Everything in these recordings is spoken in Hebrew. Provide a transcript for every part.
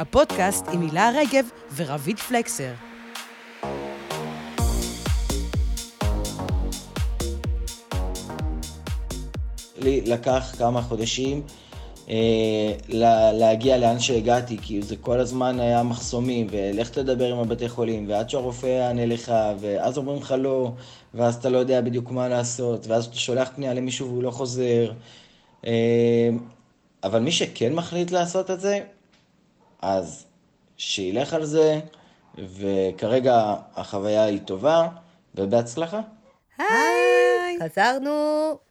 הפודקאסט עם הילה רגב ורבית פלקסר. לי לקח כמה חודשים אה, להגיע לאן שהגעתי, כי זה כל הזמן היה מחסומים, ולך תדבר עם הבתי חולים, ועד שהרופא יענה לך, ואז אומרים לך לא, ואז אתה לא יודע בדיוק מה לעשות, ואז אתה שולח פנייה למישהו והוא לא חוזר. אה, אבל מי שכן מחליט לעשות את זה, אז שילך על זה, וכרגע החוויה היא טובה, ובהצלחה. היי! חזרנו,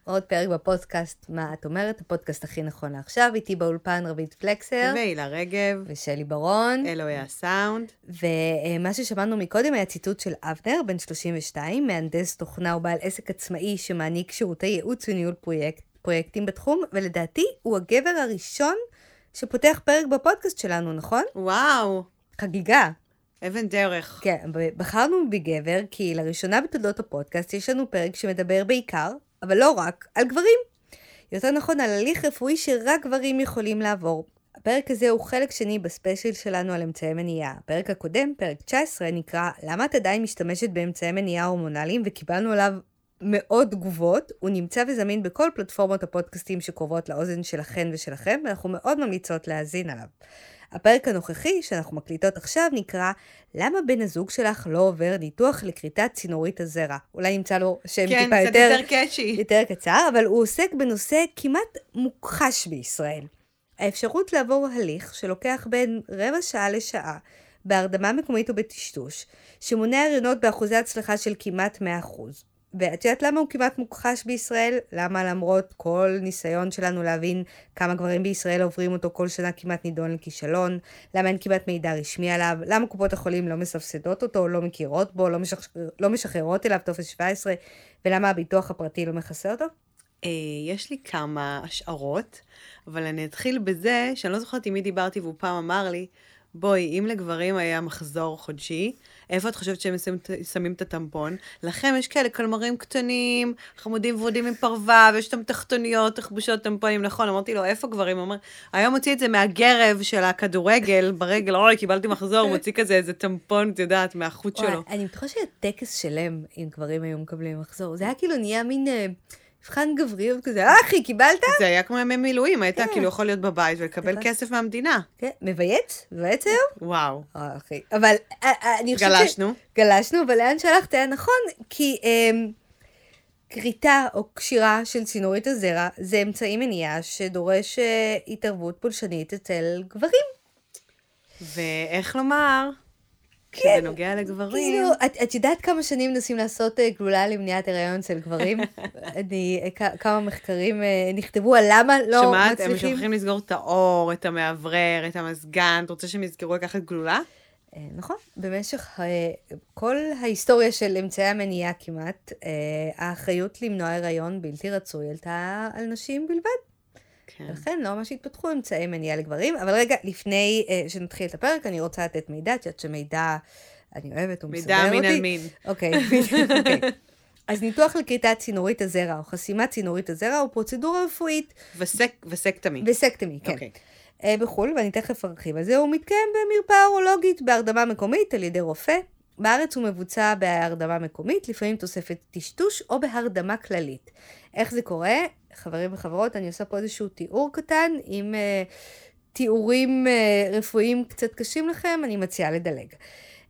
עוד פרק בפודקאסט, מה את אומרת? הפודקאסט הכי נכון לעכשיו, איתי באולפן רבית פלקסר. והילה רגב. ושלי ברון. אלוהי הסאונד. ומה ששמענו מקודם היה ציטוט של אבנר, בן 32, מהנדס תוכנה ובעל עסק עצמאי שמעניק שירותי ייעוץ וניהול פרויקט, פרויקטים בתחום, ולדעתי הוא הגבר הראשון שפותח פרק בפודקאסט שלנו, נכון? וואו. חגיגה. אבן דרך. כן, בחרנו בגבר, כי לראשונה בתולדות הפודקאסט יש לנו פרק שמדבר בעיקר, אבל לא רק, על גברים. יותר נכון, על הליך רפואי שרק גברים יכולים לעבור. הפרק הזה הוא חלק שני בספיישל שלנו על אמצעי מניעה. הפרק הקודם, פרק 19, נקרא "למה את עדיין משתמשת באמצעי מניעה הורמונליים?" וקיבלנו עליו מאוד תגובות. הוא נמצא וזמין בכל פלטפורמות הפודקאסטים שקרובות לאוזן שלכן ושלכם, ואנחנו מאוד ממליצות להאזין עליו. הפרק הנוכחי, שאנחנו מקליטות עכשיו, נקרא למה בן הזוג שלך לא עובר ניתוח לכריתת צינורית הזרע. אולי נמצא לו שם כן, טיפה יותר... כן, קצת יותר קאצ'י. יותר קצר, אבל הוא עוסק בנושא כמעט מוכחש בישראל. האפשרות לעבור הליך שלוקח בין רבע שעה לשעה, בהרדמה מקומית או בטשטוש, שמונע הריונות באחוזי הצלחה של כמעט 100%. ואת יודעת למה הוא כמעט מוכחש בישראל? למה למרות כל ניסיון שלנו להבין כמה גברים בישראל עוברים אותו כל שנה כמעט נידון לכישלון? למה אין כמעט מידע רשמי עליו? למה קופות החולים לא מסבסדות אותו, לא מכירות בו, לא, משח... לא משחררות אליו טופס 17? ולמה הביטוח הפרטי לא מכסה אותו? אה, יש לי כמה השערות, אבל אני אתחיל בזה שאני לא זוכרת עם מי דיברתי והוא פעם אמר לי, בואי, אם לגברים היה מחזור חודשי, איפה את חושבת שהם שמים את הטמפון? לכם יש כאלה קלמרים קטנים, חמודים ורודים עם פרווה, ויש שם תחתוניות, תחבושות טמפונים, נכון, אמרתי לו, איפה גברים? הוא אומר, היום הוציא את זה מהגרב של הכדורגל, ברגל, אוי, קיבלתי מחזור, מוציא כזה איזה טמפון, את יודעת, מהחוט שלו. אני בטוחה שהיה טקס שלם אם גברים היו מקבלים מחזור. זה היה כאילו נהיה מין... אה, מבחן גבריות כזה, אה, אחי, קיבלת? זה היה כמו ימי מילואים, היית כן. כאילו יכול להיות בבית ולקבל כסף מהמדינה. כן, מבייץ? מבייץ היום? וואו. אה, אחי. אבל אה, אה, אני חושבת ש... גלשנו. גלשנו, אבל לאן שהלכת היה נכון, כי אמ, כריתה או קשירה של צינורית הזרע זה אמצעי מניעה שדורש התערבות פולשנית אצל גברים. ואיך לומר? כן. כשזה נוגע לגברים. כאילו, את, את יודעת כמה שנים מנסים לעשות uh, גלולה למניעת הריון אצל גברים? אני, uh, כמה מחקרים uh, נכתבו על למה לא שמעת, מצליחים? שמעת, הם שולחים לסגור את האור, את המאוורר, את המזגן. את רוצה שהם יזכרו לקחת גלולה? נכון, במשך כל ההיסטוריה של אמצעי המניעה כמעט, האחריות למנוע הריון בלתי רצוי עלתה על נשים בלבד. כן. ולכן לא ממש התפתחו אמצעי מניעה לגברים. אבל רגע, לפני uh, שנתחיל את הפרק, אני רוצה לתת מידע, את יודעת שמידע, אני אוהבת, הוא מסדר אותי. מידע מין על מין. אוקיי, אוקיי. אז ניתוח לכריתת צינורית הזרע או חסימת צינורית הזרע הוא פרוצדורה רפואית. וסק, וסקטמי. וסקטמי, כן. אוקיי. אה, בחו"ל, ואני תכף ארחיב על זה, הוא מתקיים במרפאה אורולוגית בהרדמה מקומית על ידי רופא. בארץ הוא מבוצע בהרדמה מקומית, לפעמים תוספת טשטוש או בהרדמה כללית. איך זה קורה? חברים וחברות, אני עושה פה איזשהו תיאור קטן, אם uh, תיאורים uh, רפואיים קצת קשים לכם, אני מציעה לדלג.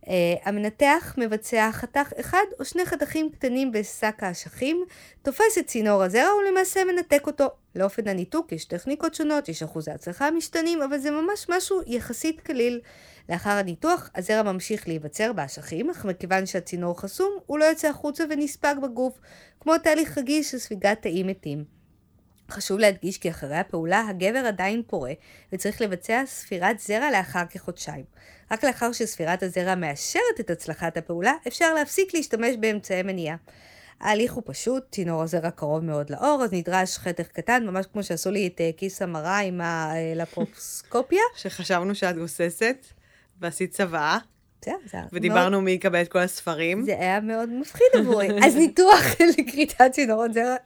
Uh, המנתח מבצע חתך אחד או שני חתכים קטנים בשק האשכים, תופס את צינור הזרע ולמעשה מנתק אותו. לאופן הניתוק יש טכניקות שונות, יש אחוזי הצלחה משתנים, אבל זה ממש משהו יחסית קליל. לאחר הניתוח, הזרע ממשיך להיווצר באשכים, אך מכיוון שהצינור חסום, הוא לא יוצא החוצה ונספג בגוף, כמו תהליך רגיש של ספיגת תאים מתים. חשוב להדגיש כי אחרי הפעולה הגבר עדיין פורה וצריך לבצע ספירת זרע לאחר כחודשיים. רק לאחר שספירת הזרע מאשרת את הצלחת הפעולה, אפשר להפסיק להשתמש באמצעי מניעה. ההליך הוא פשוט, צינור הזרע קרוב מאוד לאור, אז נדרש חתך קטן, ממש כמו שעשו לי את אה, כיס המרה עם הלפרוסקופיה. שחשבנו שאת גוססת ועשית צוואה. ודיברנו מאוד... מי יקבל את כל הספרים. זה היה מאוד מפחיד עבורי. אז ניתוח לכריתת צינורות זרע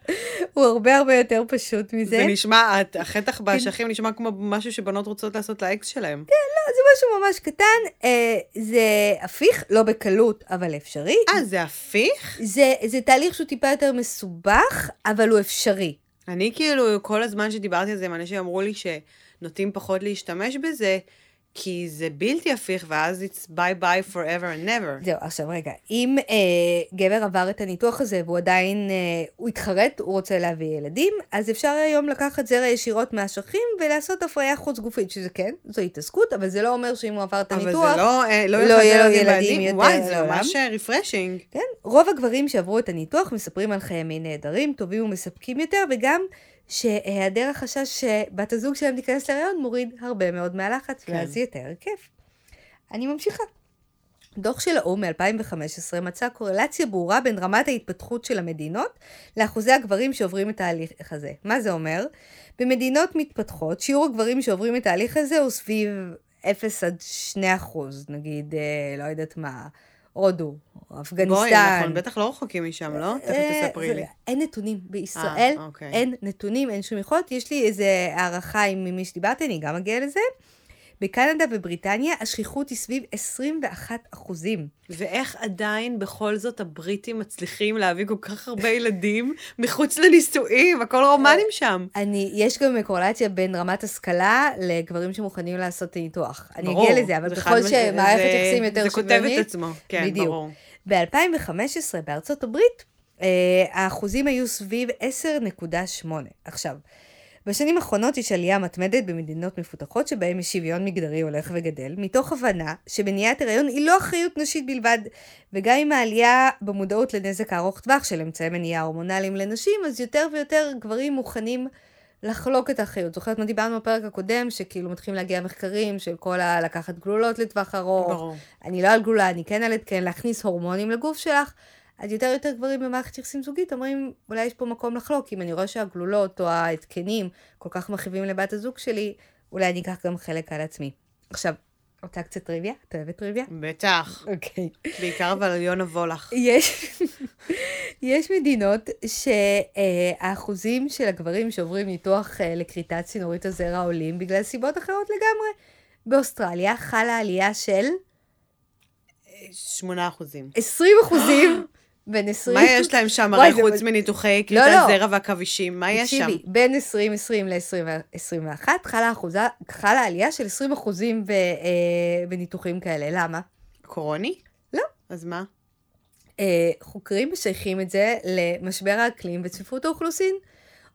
הוא הרבה הרבה יותר פשוט מזה. זה נשמע, החטח באשכים נשמע כמו משהו שבנות רוצות לעשות לאקס שלהם. כן, לא, זה משהו ממש קטן, אה, זה הפיך, לא בקלות, אבל אפשרי. אה, זה הפיך? זה, זה תהליך שהוא טיפה יותר מסובך, אבל הוא אפשרי. אני כאילו, כל הזמן שדיברתי על זה עם אנשים אמרו לי שנוטים פחות להשתמש בזה, כי זה בלתי הפיך, ואז it's bye bye forever and never. זהו, עכשיו רגע, אם אה, גבר עבר את הניתוח הזה והוא עדיין, אה, הוא התחרט, הוא רוצה להביא ילדים, אז אפשר היום לקחת זרע ישירות מהאשכים ולעשות הפריה חוץ גופית, שזה כן, זו התעסקות, אבל זה לא אומר שאם הוא עבר את הניתוח, אבל זה לא, אה, לא, לא יהיה לו ילדים. יותר וואי, זה לעולם. ממש רפרשינג. כן, רוב הגברים שעברו את הניתוח מספרים על חיי מין נהדרים, טובים ומספקים יותר, וגם שהיעדר החשש שבת הזוג שלהם תיכנס להריון מוריד הרבה מאוד מהלחץ, כן. ואז יותר כיף. אני ממשיכה. דוח של האו"ם מ-2015 מצא קורלציה ברורה בין רמת ההתפתחות של המדינות לאחוזי הגברים שעוברים את ההליך הזה. מה זה אומר? במדינות מתפתחות, שיעור הגברים שעוברים את ההליך הזה הוא סביב 0 עד 2 אחוז, נגיד, אה, לא יודעת מה, הודו, אפגניסטן. בואי, אנחנו בטח לא רחוקים משם, לא? תכף אה, תספרי לי. אין נתונים בישראל, אה, אוקיי. אין נתונים, אין שום יכולת. יש לי איזה הערכה עם מי שדיברתי, אני גם אגיע לזה. בקנדה ובריטניה השכיחות היא סביב 21 אחוזים. ואיך עדיין בכל זאת הבריטים מצליחים להביא כל כך הרבה ילדים מחוץ לנישואים, הכל רומנים שם. אני, יש גם קורלציה בין רמת השכלה לגברים שמוכנים לעשות את הניתוח. אני ברור, אגיע לזה, אבל ככל שמערכת זה- יחסים יותר זה כותב שוויונית... את עצמו, כן, בדיוק. ברור. ב-2015 בארצות הברית, אה, האחוזים היו סביב 10.8. עכשיו, בשנים האחרונות יש עלייה מתמדת במדינות מפותחות שבהן יש שוויון מגדרי הולך וגדל, מתוך הבנה שמניעת הריון היא לא אחריות נשית בלבד, וגם עם העלייה במודעות לנזק הארוך טווח של אמצעי מניעה הורמונליים לנשים, אז יותר ויותר גברים מוכנים לחלוק את האחריות. זוכרת מה דיברנו בפרק הקודם, שכאילו מתחילים להגיע מחקרים של כל ה... לקחת גלולות לטווח ארוך, ברור. אני לא על גלולה, אני כן על התקן, להכניס הורמונים לגוף שלך, אז יותר ויותר גברים במערכת יחסים זוגית אומרים, אולי יש פה מקום לחלוק, אם אני רואה שהגלולות או ההתקנים כל כך מכאיבים לבת הזוג שלי, אולי אני אקח גם חלק על עצמי. עכשיו, רוצה קצת טריוויה? את אוהבת טריוויה? בטח. אוקיי. בעיקר אבל על יונה וולך. יש, יש מדינות שהאחוזים של הגברים שעוברים ניתוח אה, לכריתת צינורית הזרע עולים בגלל סיבות אחרות לגמרי. באוסטרליה חלה עלייה של שמונה אחוזים. 20 אחוזים בין 20... מה יש להם שם הרי חוץ מניתוחי לא, כריתת לא. זרע והכבישים? מה יש שם? תקשיבי, בין 2020 ל-2021 חלה, אחוזה, חלה עלייה של 20 אחוזים ב, אה, בניתוחים כאלה. למה? קורוני? לא. אז מה? אה, חוקרים משייכים את זה למשבר האקלים וצפיפות האוכלוסין.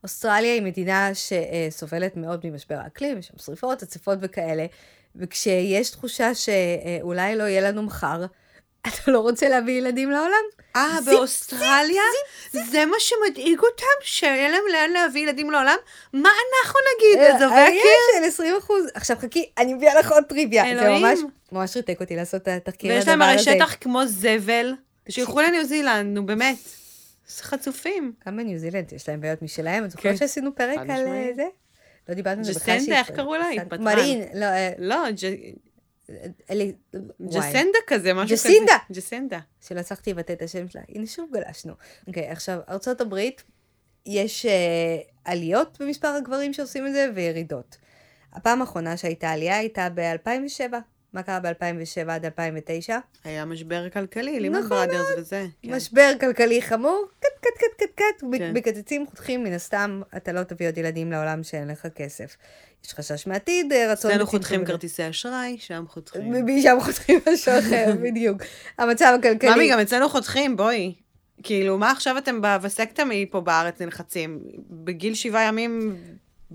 אוסטרליה היא מדינה שסובלת מאוד ממשבר האקלים, יש שם שריפות, הצפות וכאלה, וכשיש תשושה שאולי לא יהיה לנו מחר, אתה לא רוצה להביא ילדים לעולם? אה, זיפ, באוסטרליה? זה מה שמדאיג אותם? שאין להם לאן להביא ילדים לעולם? מה אנחנו נגיד? אה, עלייה כאילו? של 20 אחוז. עכשיו חכי, אני מביאה לך עוד טריוויה. זה אלוהים. ממש, ממש ריתק אותי לעשות את התחקיר ויש לדבר להם הרי הזה. שטח כמו זבל. שילכו לניו זילנד, נו באמת. איזה חצופים. גם בניו זילנד יש להם בעיות משלהם. את זוכרת כן. שעשינו פרק על אה. זה? לא דיברנו על זה בכלל. ג'סנדה, איך קראו לה? מרין, לא, אה, לא, אלי-. ג'סנדה כזה, משהו כזה. ג'סינדה. ג'סנדה. שלא הצלחתי לבטא את השם שלה. הנה שוב גלשנו. אוקיי, עכשיו, ארצות הברית, יש אה, עליות במספר הגברים שעושים את זה וירידות. הפעם האחרונה שהייתה עלייה הייתה ב-2007. מה קרה ב-2007 עד 2009? היה משבר כלכלי, Lehman נכון Brothers וזה. כן. משבר כלכלי חמור, קט קט קט קט כן. מקצצים חותכים, מן הסתם אתה לא תביא עוד ילדים לעולם שאין לך כסף. יש חשש מעתיד, אה, רצון... אצלנו חותכים. כרטיסי אשראי, שם חותכים. משם חותכים משהו אחר, בדיוק. המצב הכלכלי... ממי, גם אצלנו חותכים, בואי. כאילו, מה עכשיו אתם בווסקטמי פה בארץ נלחצים? בגיל שבעה ימים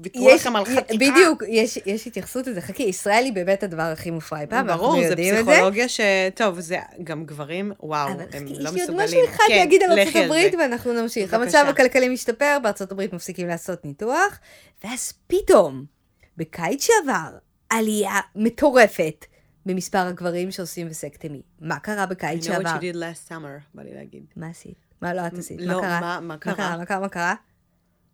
ויתרו לכם על חתיכה. בדיוק, יש, יש התייחסות לזה. חכי, ישראל היא באמת הדבר הכי מופרע אי פעם, ברור, אנחנו זה יודעים את זה. פסיכולוגיה ש... טוב, זה גם גברים, וואו, אבל הם חכי, לא יש לי עוד מסוגלים. משהו אחד כן, להגיד על ארצות הברית, זה. ואנחנו נמשיך. בבקשה. המצב הכלכלי משתפר, בארצות הברית מפסיקים לעשות ניתוח, ואז פתאום, בקיץ שעבר, עלייה מטורפת במספר הגברים שעושים וסקטמי. מה קרה I בקיץ know שעבר? what you did last summer, בא לי להגיד. מה עשית? מה לא את עשית? לא, מה קרה? מה- מה קרה? מה קרה? מה קרה?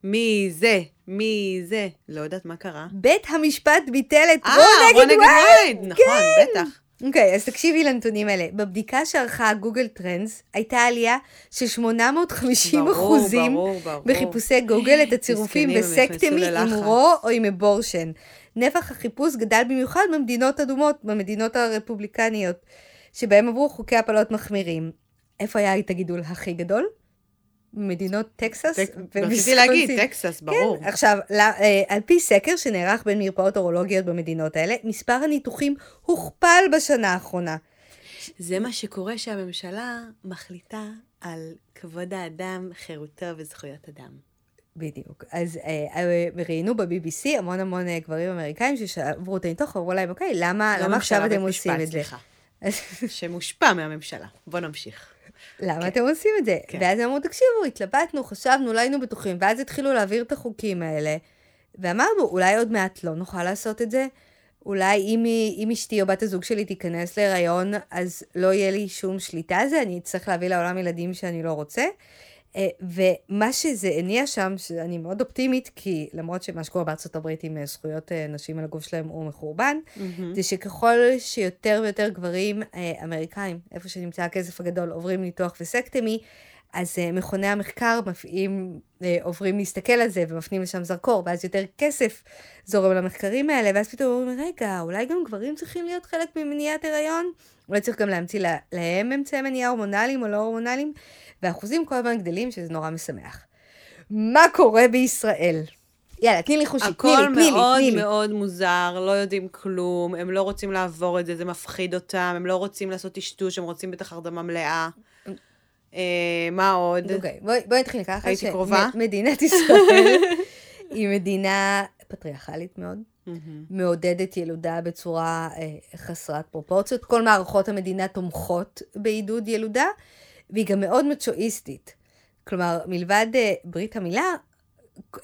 מי זה? מי זה? לא יודעת מה קרה. בית המשפט ביטל את אה, רו נגד וייד! נכון, בטח. אוקיי, אז תקשיבי לנתונים האלה. בבדיקה שערכה Google Trends, הייתה עלייה של 850 ברור, אחוזים ברור, ברור. בחיפושי גוגל את הצירופים vasectomy עם. Roe או עם abortion. נפח החיפוש גדל במיוחד במדינות אדומות, במדינות הרפובליקניות, שבהם עברו חוקי הפלות מחמירים. איפה היה את הגידול הכי גדול? במדינות טקסס טק- רציתי וויסקונסין. להגיד, טקסס, ברור. כן, עכשיו, לא- אה, על פי סקר שנערך בין מרפאות אורולוגיות במדינות האלה, מספר הניתוחים הוכפל בשנה האחרונה. זה מה שקורה שהממשלה מחליטה על כבוד האדם, חירותו וזכויות אדם. בדיוק. אז אה, אה, ראיינו ב-BBC המון המון אה, גברים אמריקאים שעברו את הניתוח, אמרו להם, אוקיי, למה, לא למה עכשיו אתם עושים את זה? סליחה. שמושפע מהממשלה. בוא נמשיך. למה אתם עושים את זה? כן. ואז הם אמרו, תקשיבו, התלבטנו, חשבנו, לא היינו בטוחים, ואז התחילו להעביר את החוקים האלה, ואמרנו, אולי עוד מעט לא נוכל לעשות את זה, אולי אם, אם אשתי או בת הזוג שלי תיכנס להיריון, אז לא יהיה לי שום שליטה על זה, אני אצטרך להביא לעולם ילדים שאני לא רוצה. אה, ומה שזה הניע שם, שאני מאוד אופטימית, כי למרות שמה שקורה בארצות הברית עם אה, זכויות אה, נשים על הגוף שלהם הוא מחורבן, זה שככל שיותר ויותר גברים אמריקאים, איפה שנמצא הכסף הגדול, עוברים ניתוח וסקטמי, אז מכוני המחקר מפעים, עוברים להסתכל על זה ומפנים לשם זרקור, ואז יותר כסף זורם למחקרים האלה, ואז פתאום אומרים, רגע, אולי גם גברים צריכים להיות חלק ממניעת הריון? אולי צריך גם להמציא לה, להם אמצעי מניעה הורמונליים או לא הורמונליים? והאחוזים כל הזמן גדלים, שזה נורא משמח. מה קורה בישראל? יאללה, תני לי חושי, תני לי, הכל תני לי, מאוד תני לי. מאוד מוזר, לא יודעים כלום, הם לא רוצים לעבור את זה, זה מפחיד אותם, הם לא רוצים לעשות טשטוש, הם רוצים בטח הרדמה מלאה. אה, מה עוד? אוקיי, בואי נתחיל ככה. הייתי קרובה. מדינת ישראל היא מדינה פטריארכלית מאוד. מעודדת ילודה בצורה אה, חסרת פרופורציות. כל מערכות המדינה תומכות בעידוד ילודה, והיא גם מאוד מצ'ואיסטית. כלומר, מלבד אה, ברית המילה,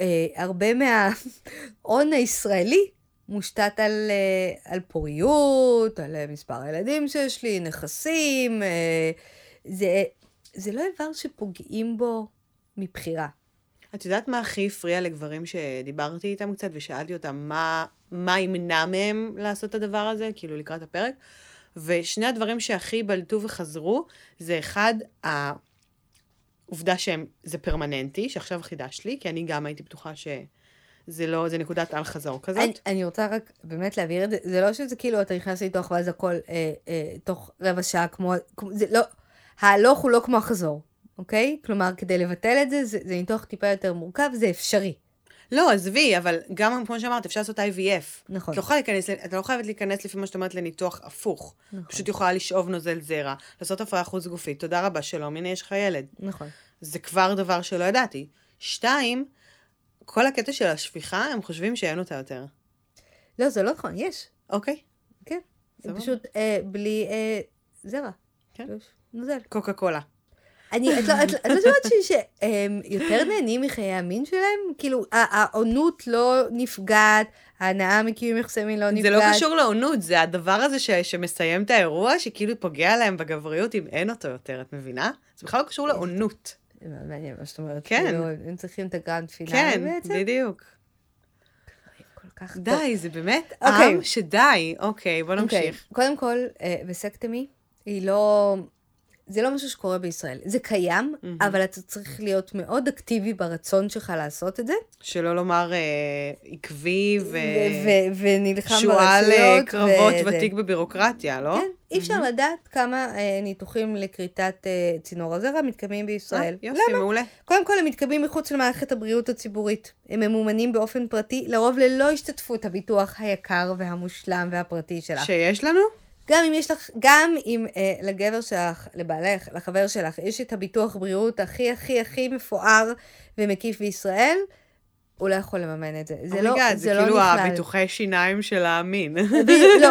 אה, הרבה מההון הישראלי מושתת על, אה, על פוריות, על אה, מספר הילדים שיש לי, נכסים. אה, זה, זה לא איבר שפוגעים בו מבחירה. את יודעת מה הכי הפריע לגברים שדיברתי איתם קצת ושאלתי אותם מה, מה ימנע מהם לעשות את הדבר הזה, כאילו לקראת הפרק? ושני הדברים שהכי בלטו וחזרו, זה אחד, העובדה שהם, זה פרמננטי, שעכשיו חידשת לי, כי אני גם הייתי בטוחה שזה לא, זה נקודת אל חזור כזאת. אני, אני רוצה רק באמת להבהיר את זה, זה לא שזה כאילו אתה נכנס לתוך ואז הכל אה, אה, תוך רבע שעה כמו, זה לא, ההלוך הוא לא כמו החזור, אוקיי? כלומר, כדי לבטל את זה, זה, זה ניתוח טיפה יותר מורכב, זה אפשרי. לא, עזבי, אבל גם כמו שאמרת, אפשר לעשות IVF. נכון. את לא, להיכנס, את לא חייבת להיכנס לפי מה שאת אומרת לניתוח הפוך. נכון. פשוט יכולה לשאוב נוזל זרע, לעשות הפריה חוץ גופית, תודה רבה, שלום, הנה יש לך ילד. נכון. זה כבר דבר שלא ידעתי. שתיים, כל הקטע של השפיכה, הם חושבים שאין אותה יותר. לא, זה לא נכון, יש. אוקיי? כן. זה. פשוט אה, בלי אה, זרע. כן. נוזל. קוקה קולה. אני, את לא, את, את לא שהם יותר נהנים מחיי המין שלהם? כאילו, העונות לא נפגעת, ההנאה מקיום יחסי מין לא נפגעת. זה לא קשור לעונות, זה הדבר הזה ש, שמסיים את האירוע, שכאילו פוגע להם בגבריות אם אין אותו יותר, את מבינה? זה בכלל לא קשור לעונות. מעניין מה שאת אומרת. כן. כאילו, הם צריכים את הגרנד פינאלי כן, בעצם. בדיוק. כך טוב. די, זה באמת אוקיי. עם שדי. אוקיי, בוא אוקיי, נמשיך. קודם כל, אה, וסקטמי היא לא... זה לא משהו שקורה בישראל. זה קיים, מהמם. אבל אתה צריך להיות מאוד אקטיבי ברצון שלך לעשות את זה. שלא לומר אה, עקבי ו... ו- ו- ונלחם שועל אה, ברשויות. קרבות וזה. ותיק בבירוקרטיה, לא? כן, אי אפשר לדעת כמה אה, ניתוחים לכריתת אה, צינור הזרע מתקיימים בישראל. אה, יופי, למה? מעולה. קודם כל, הם מתקיימים מחוץ למערכת הבריאות הציבורית. הם ממומנים באופן פרטי, לרוב ללא השתתפות הביטוח היקר והמושלם והפרטי שלך. שיש לנו? גם אם יש לך, גם אם אה, לגבר שלך, לבעלך, לחבר שלך, יש את הביטוח בריאות הכי הכי הכי מפואר ומקיף בישראל, הוא לא יכול לממן את זה. זה לא, oh my God, זה Oh זה לא כאילו נכלל. הביטוחי שיניים של המין. לא,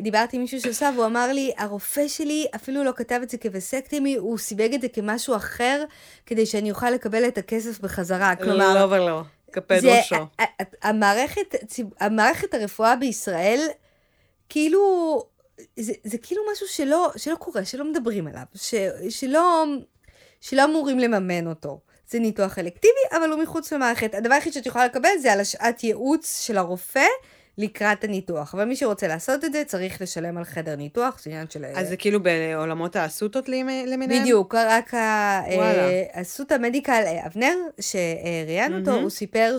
ודיברתי עם מישהו שעושה, והוא אמר לי, הרופא שלי אפילו לא כתב את זה כ vasectomy, הוא סיווג את זה כמשהו אחר, כדי שאני אוכל לקבל את הכסף בחזרה. כלומר, לא ולא, קפד ראשו. המערכת, המערכת הרפואה בישראל, כאילו, זה, זה כאילו משהו שלא, שלא קורה, שלא מדברים עליו, ש, שלא, שלא אמורים לממן אותו. זה ניתוח אלקטיבי, אבל הוא מחוץ למערכת. הדבר היחיד שאת יכולה לקבל זה על השעת ייעוץ של הרופא, לקראת הניתוח. אבל מי שרוצה לעשות את זה, צריך לשלם על חדר ניתוח, זה עניין של... אז זה כאילו בעולמות האסותות למ- למיניהם? בדיוק, רק ה- וואלה. אה, מדיקל אה, אבנר, שראיין אותו. הוא סיפר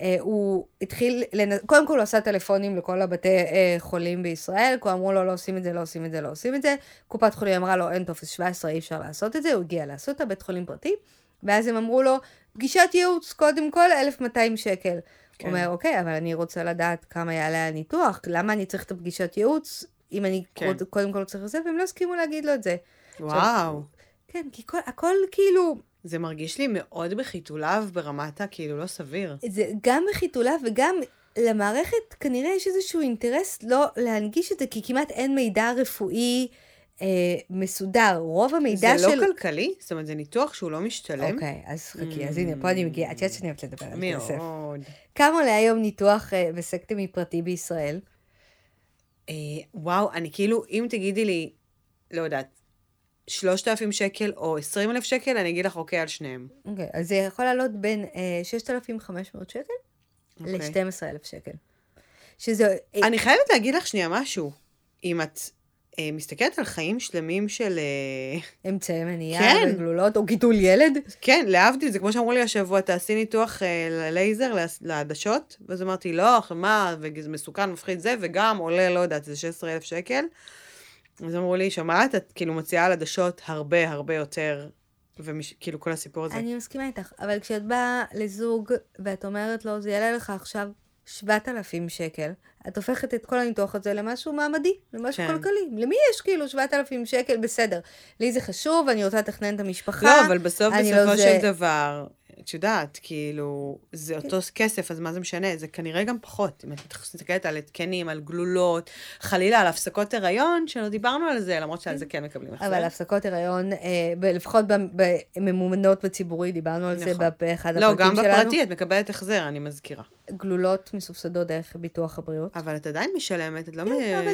שהוא התחיל, לנ- קודם כל הוא עשה טלפונים לכל הבתי אה, חולים בישראל, כי אמרו לו לא עושים את זה, לא עושים את זה, לא עושים את זה. קופת חולים אמרה לו אין טופס 17, אי אפשר לעשות את זה, הוא הגיע לאסותא, בית חולים פרטי, ואז הם אמרו לו, פגישת ייעוץ, קודם כל 1,200 שקל. כן. הוא אומר, אוקיי, אבל אני רוצה לדעת כמה יעלה הניתוח, למה אני צריך את הפגישת ייעוץ, אם אני כן. קוד- קודם כל צריך לזה, והם לא הסכימו להגיד לו את זה. וואו. כן, כי כל, הכל כאילו, זה מרגיש לי מאוד בחיתוליו ברמת הכאילו לא סביר. זה גם בחיתוליו וגם למערכת כנראה יש איזשהו אינטרס לא להנגיש את זה, כי כמעט אין מידע רפואי אה, מסודר. רוב המידע זה של... לא כלכלי? זאת אומרת, זה ניתוח שהוא לא משתלם? אוקיי, אז חכי, אז הנה, פה אני מגיעה, את יודעת שאני אוהבת לדבר על כסף. מאוד. כמה עולה היום ניתוח אה, בסקטמי פרטי בישראל? אה, וואו, אני כאילו, אם תגידי לי, לא יודעת, 3,000 שקל או 20,000 שקל, אני אגיד לך אוקיי על שניהם. אוקיי, אז זה יכול לעלות בין אה, 6,500 שקל אוקיי. ל-12,000 שקל. שזה... אה, אני חייבת להגיד לך שנייה משהו. אם את אה, מסתכלת על חיים שלמים של... אה, אמצעי מניעה כן. וגלולות, או גידול ילד. כן, להבדיל, זה כמו שאמרו לי השבוע, תעשי ניתוח אה, ללייזר, לעדשות, ואז אמרתי, לא, מה, וזה מסוכן, מפחיד זה, וגם עולה, לא יודעת, זה 16,000 שקל. אז אמרו לי, שומעת, את כאילו מוציאה על עדשות הרבה הרבה יותר, וכאילו כל הסיפור הזה. אני מסכימה איתך, אבל כשאת באה לזוג ואת אומרת לו, זה יעלה לך עכשיו 7,000 שקל, את הופכת את כל הניתוח הזה למשהו מעמדי, למשהו כן. כלכלי. למי יש כאילו 7,000 שקל? בסדר. לי זה חשוב, אני רוצה לתכנן את המשפחה. לא, אבל בסוף, בסופו לא של זה- דבר, את יודעת, כאילו, זה אותו כסף, אז מה זה משנה? זה כנראה גם פחות. אם את מסתכלת על התקנים, על גלולות, חלילה על הפסקות הריון, שלא דיברנו על זה, למרות שעל זה כן מקבלים החזר. אבל הפסקות הריון, אה, לפחות בממומנות בציבורי, דיברנו על זה נכון. באחד לא, הפרקים גם שלנו. בפרטי את מקבלת החזר, אני מזכירה. גלולות מסובסדות דרך ביטוח הבריאות. אבל את עדיין משלמת, את לא... כן.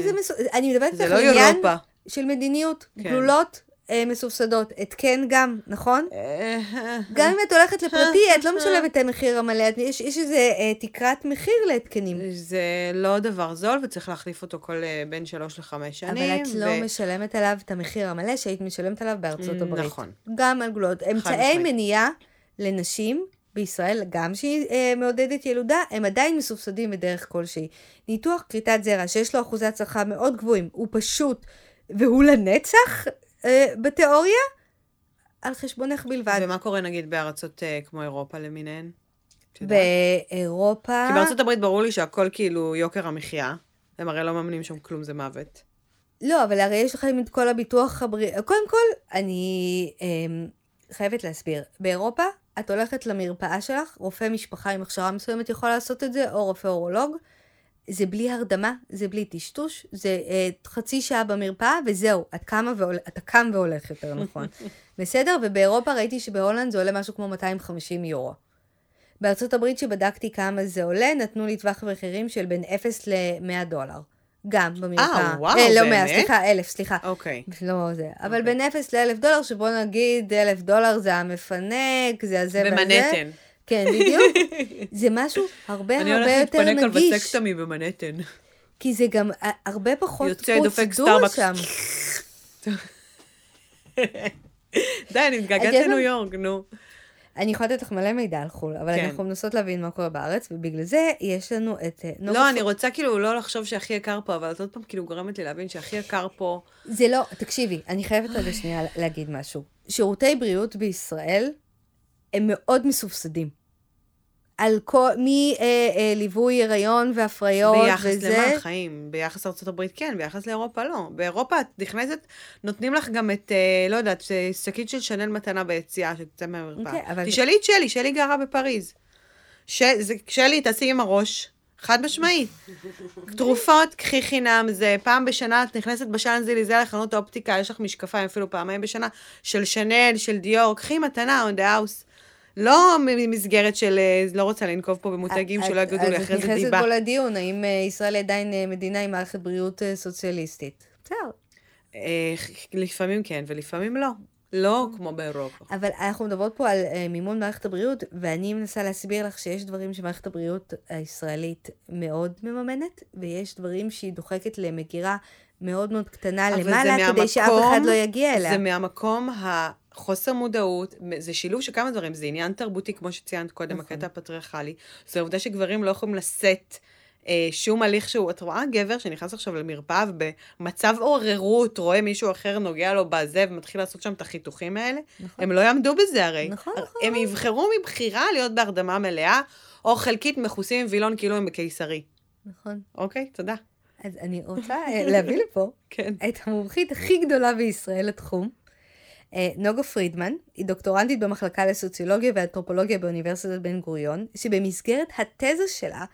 אני מדברת לא על עניין אירופה. של מדיניות. כן. גלולות אה, מסובסדות. התקן גם, נכון? אה, גם אם את הולכת לפרטי, את לא משלמת את המחיר המלא, את- יש, יש איזה אה, תקרת מחיר להתקנים. זה לא דבר זול, וצריך להחליף אותו כל אה, בין שלוש לחמש אבל שנים. את לא משלמת עליו את המחיר המלא שהיית משלמת עליו בארצות הברית. נכון. גם על גלולות. אמצעי. מניעה לנשים בישראל, גם שהיא אה, מעודדת ילודה, הם עדיין מסובסדים בדרך כלשהי. ניתוח כריתת זרע, שיש לו אחוזי הצלחה מאוד גבוהים, הוא פשוט, והוא לנצח אה, בתיאוריה, על חשבונך בלבד. ומה קורה נגיד בארצות אה, כמו אירופה למיניהן? באירופה... כי בארצות הברית ברור לי שהכל כאילו יוקר המחיה. הם הרי לא מאמנים שם כלום, זה מוות. לא, אבל הרי יש לכם את כל הביטוח הבריאות. קודם כל, אני אמ, חייבת להסביר. באירופה, את הולכת למרפאה שלך, רופא משפחה עם הכשרה מסוימת יכול לעשות את זה, או רופא אורולוג. זה בלי הרדמה, זה בלי טשטוש, זה אה, חצי שעה במרפאה, וזהו, את קמה והול... אתה קם והולך יותר נכון. בסדר? ובאירופה ראיתי שבהולנד זה עולה משהו כמו 250 יורו. בארצות הברית שבדקתי כמה זה עולה, נתנו לי טווח מחירים של בין 0 ל-100 דולר. גם במרפאה. וואו, אה, לא 100, באמת? סליחה, 1,000, סליחה. אוקיי. לא זה. אבל אוקיי. בין 0 ל-1,000 דולר, שבוא נגיד 1,000 דולר זה המפנק, זה הזה והזה. במנהטן. כן, בדיוק. זה משהו הרבה אני הרבה הולכת יותר להתפנק על נגיש. וסקטמי במנהטן. כי זה גם ה- הרבה פחות יוצא, דופק פרוצדורה. שם. די, אני מתגעגעת לניו? יורק, נו. אני יכולה לתת לך מלא מידע על חו"ל, אבל כן. אנחנו מנסות להבין מה קורה בארץ, ובגלל זה יש לנו את אה, לא, אני רוצה כאילו לא לחשוב שהכי יקר פה, אבל את עוד פעם כאילו גורמת לי להבין שהכי יקר פה... זה לא, תקשיבי, אני חייבת רגע שנייה להגיד משהו. שירותי בריאות בישראל הם מאוד מסובסדים. על כל, מליווי הריון והפריות ביחס וזה. למה חיים? ביחס לארה"ב כן, ביחס לאירופה לא. באירופה את נכנסת, נותנים לך גם את, אה, לא יודעת, אה, שקית של שנל מתנה ביציאה שתצא מהמרפאה. אוקיי, אבל- תשאלי את שלי, שלי גרה בפריז. ש... זה... שלי, תעשי עם הראש. חד משמעית. תרופות, קחי חינם, זה פעם בשנה, את נכנסת בשאנזליזה לחנות האופטיקה, יש לך משקפיים אפילו פעמיים בשנה, של שנל, של דיור, קחי מתנה on the house. לא ממסגרת של, אה, לא רוצה לנקוב פה במותגים שלא יגידו לי אחרי זה אז את דיבה. נכנסת פה לדיון, האם אה, ישראל עדיין אה, מדינה עם מערכת בריאות אה, סוציאליסטית. בסדר. אה, לפעמים כן ולפעמים לא. לא כמו באירופה. אבל אנחנו מדברות פה על אה, מימון מערכת הבריאות, ואני מנסה להסביר לך שיש דברים שמערכת הבריאות הישראלית מאוד מממנת, ויש דברים שהיא דוחקת למגירה מאוד מאוד קטנה למעלה, כדי שאף אחד לא יגיע אליה. זה מהמקום החוסר מודעות, זה שילוב של כמה דברים, זה עניין תרבותי, כמו שציינת קודם, נכון. הקטע הפטריארכלי, זה העובדה שגברים לא יכולים לשאת אה, שום הליך שהוא, את רואה גבר שנכנס עכשיו למרפאה ובמצב עוררות רואה מישהו אחר נוגע לו בזה ומתחיל לעשות שם את החיתוכים האלה, נכון. הם לא יעמדו בזה הרי. נכון, נכון. הם יבחרו מבחירה להיות בהרדמה מלאה, או חלקית מכוסים עם וילון כאילו הם בקיסרי. נכון. אוקיי, תודה. אז אני רוצה אה, להביא לפה כן. את המומחית הכי גדולה בישראל לתחום. אה, נוגה פרידמן, היא דוקטורנטית במחלקה לסוציולוגיה ואנתרופולוגיה באוניברסיטת בן גוריון, שבמסגרת התזה שלה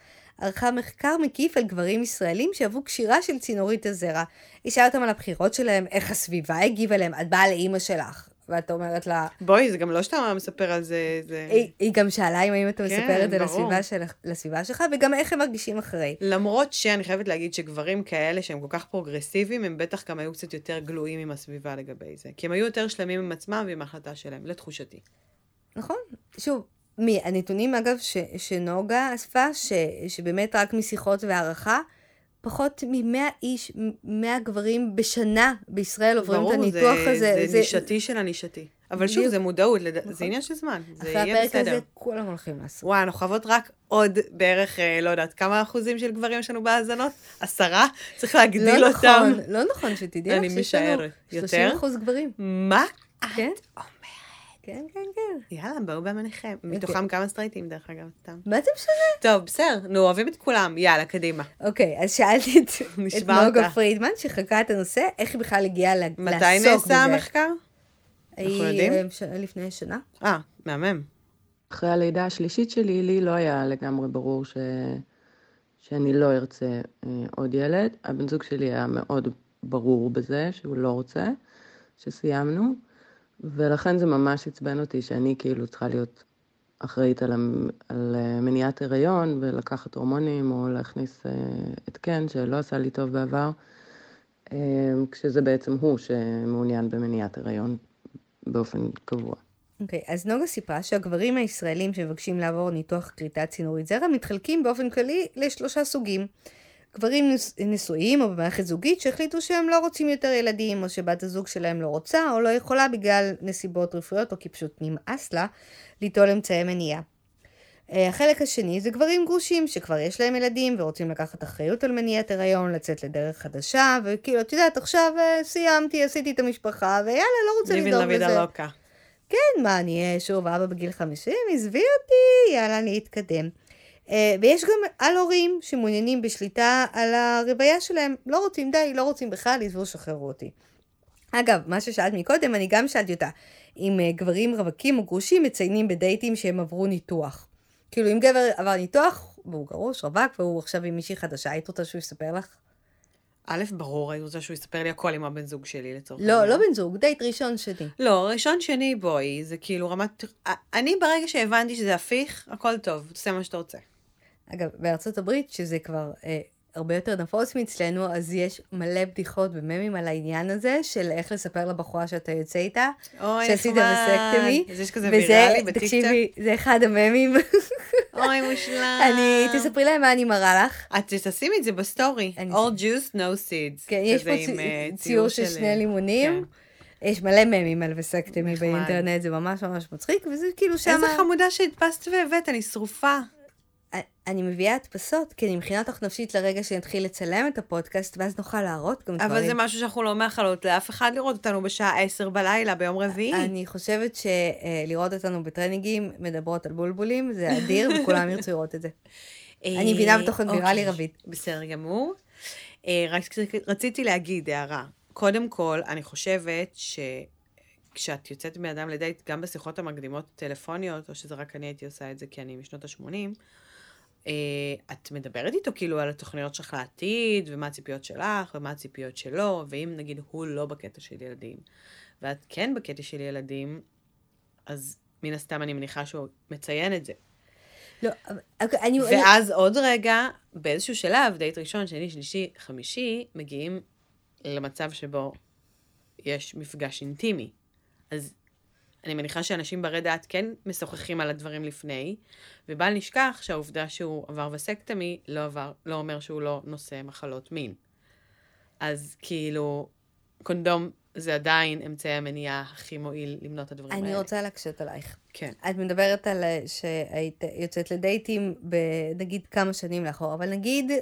ערכה מחקר מקיף על גברים ישראלים שעברו קשירה של צינורית הזרע. היא שאלה אותם על הבחירות שלהם, איך הסביבה הגיבה להם, את באה לאימא שלך. ואת אומרת לה, בואי, זה גם לא שאתה מספר על זה, זה... היא, היא גם שאלה אם האם אתה כן, מספר את זה. לסביבה, של, לסביבה שלך, וגם איך הם מרגישים אחרי. למרות שאני חייבת להגיד שגברים כאלה שהם כל כך פרוגרסיביים, הם בטח גם היו קצת יותר גלויים עם הסביבה לגבי זה. כי הם היו יותר שלמים עם עצמם ועם ההחלטה שלהם, לתחושתי. נכון. שוב, מהנתונים אגב ש, שנוגה אספה, ש, שבאמת רק משיחות והערכה, פחות מ-100 איש, 100 גברים בשנה בישראל עוברים את הניתוח זה, הזה. זה, נישתי של הנישתי. אבל שוב. זה מודעות, לד... נכון. זה עניין של זמן. זה אחרי יהיה הפרק בסדר. הזה כולם הולכים לעשות. וואי, אנחנו חייבות רק עוד בערך, אה, לא יודעת, כמה אחוזים של גברים יש לנו בהאזנות? עשרה? צריך להגדיל לא אותם. נכון, לא נכון, שתדעי לך שיש לנו משערת. 30 יותר? אחוז גברים. מה? כן? אומרת. כן, כן, כן. יאללה, בואו במניכם. מתוכם כמה סטרייטים, דרך אגב, סתם. מה זה משנה? טוב, בסדר, נו, אוהבים את כולם, יאללה, קדימה. אוקיי, אז שאלתי את, נוגה. פרידמן, שחקרה את הנושא, איך היא בכלל הגיעה לעסוק בזה. מתי נעשה המחקר? אנחנו יודעים? אה, ש- לפני שנה. אה, מהמם. אחרי הלידה השלישית שלי, לי לא היה לגמרי ברור ש... שאני לא ארצה אה, עוד ילד. הבן זוג שלי היה מאוד ברור בזה שהוא לא רוצה, שסיימנו, ולכן זה ממש עצבן אותי שאני כאילו צריכה להיות אחראית על, המ... על אה, מניעת הריון ולקחת הורמונים או להכניס אה, התקן שלא עשה לי טוב בעבר, אה, כשזה בעצם הוא שמעוניין במניעת הריון באופן קבוע. אוקיי, אז נוגה סיפרה שהגברים הישראלים שמבקשים לעבור ניתוח כריתת צינורית זרע מתחלקים באופן כללי לשלושה סוגים. גברים נש... נשואים או במערכת זוגית שהחליטו שהם לא רוצים יותר ילדים, או שבת הזוג שלהם לא רוצה או לא יכולה בגלל נסיבות רפואיות, או כי פשוט נמאס לה ליטול אמצעי מניעה. אה, החלק השני זה גברים גרושים שכבר יש להם ילדים ורוצים לקחת אחריות על מניעת הריון, לצאת לדרך חדשה, וכאילו, את יודעת, עכשיו אה, סיימתי, עשיתי את המשפחה, ויאללה, לא רוצה לדאוג לזה. כן, מה, אני אהיה שוב אבא בגיל 50? עזבי אותי, יאללה, אני אתקדם. Uh, ויש גם על הורים שמעוניינים בשליטה על הרוויה שלהם. לא רוצים, די, לא רוצים בכלל, עזבו, שחררו אותי. אגב, מה ששאלת מקודם, אני גם שאלתי אותה, אם uh, גברים רווקים או גרושים מציינים בדייטים שהם עברו ניתוח. כאילו, אם גבר עבר ניתוח, והוא גרוש, רווק, והוא עכשיו עם מישהי חדשה, היית רוצה שהוא יספר לך? א', ברור, הייתי רוצה שהוא יספר לי הכל עם הבן זוג שלי, לצורך לא, לא בן זוג, דייט ראשון שני. לא, ראשון, שני, בואי, זה כאילו רמת... אני ברגע שהבנתי שזה הפיך, הכל טוב, תעשה מה שאתה רוצה. אגב, בארצות הברית, שזה כבר אה, הרבה יותר נפוץ מאצלנו, אז יש מלא בדיחות וממים על העניין הזה, של איך לספר לבחורה שאתה יוצא איתה, אוי, שעשית. vasectomy. אז יש כזה וזה, ויראלי בטיקטוק? תקשיבי, זה אחד הממים. אוי, מושלם. אני, תספרי להם מה אני מראה לך. את תשימי את זה בסטורי. All juice, no seeds. כן, יש פה אה, ציור של שני לימונים. יש מלא ממים על vasectomy. באינטרנט, זה ממש ממש מצחיק, וזה כאילו שמה... איזה חמודה שהדפסת והבאת, אני שרופה. אני מביאה הדפסות, כי אני מכינה אותך נפשית לרגע שנתחיל לצלם את הפודקאסט, ואז נוכל להראות גם דברים. אבל זה משהו שאנחנו לא מאחלות לאף אחד לראות אותנו בשעה עשר בלילה ביום רביעי. אני חושבת שלראות אותנו בטרנינגים מדברות על בולבולים, זה אדיר, וכולם ירצו לראות את זה. אני מבינה בתוכן ויראלי אוקיי, רבית. בסדר גמור. אה, רק רציתי להגיד הערה. קודם כל, אני חושבת שכשאת יוצאת עם אדם לדייט, גם בשיחות המקדימות טלפוניות, או שזה רק אני הייתי עושה את זה כי אני משנות ה-80, את מדברת איתו כאילו על התוכניות שלך לעתיד, ומה הציפיות שלך, ומה הציפיות שלו, ואם נגיד הוא לא בקטע של ילדים, ואת כן בקטע של ילדים, אז מן הסתם אני מניחה שהוא מציין את זה. לא, אוקיי, אני... ואז עוד רגע, באיזשהו שלב, דייט ראשון, שני, שלישי, חמישי, מגיעים למצב שבו יש מפגש אינטימי. אז אני מניחה שאנשים ברי דעת כן משוחחים על הדברים לפני, ובל נשכח שהעובדה שהוא עבר וסקטמי לא, עבר, לא אומר שהוא לא נושא מחלות מין. אז כאילו, קונדום זה עדיין אמצעי המניעה הכי מועיל למנוע את הדברים האלה. אני רוצה להקשות עלייך. כן. את מדברת על אה, שהיית יוצאת לדייטים, ב, נגיד כמה שנים לאחור, אבל נגיד,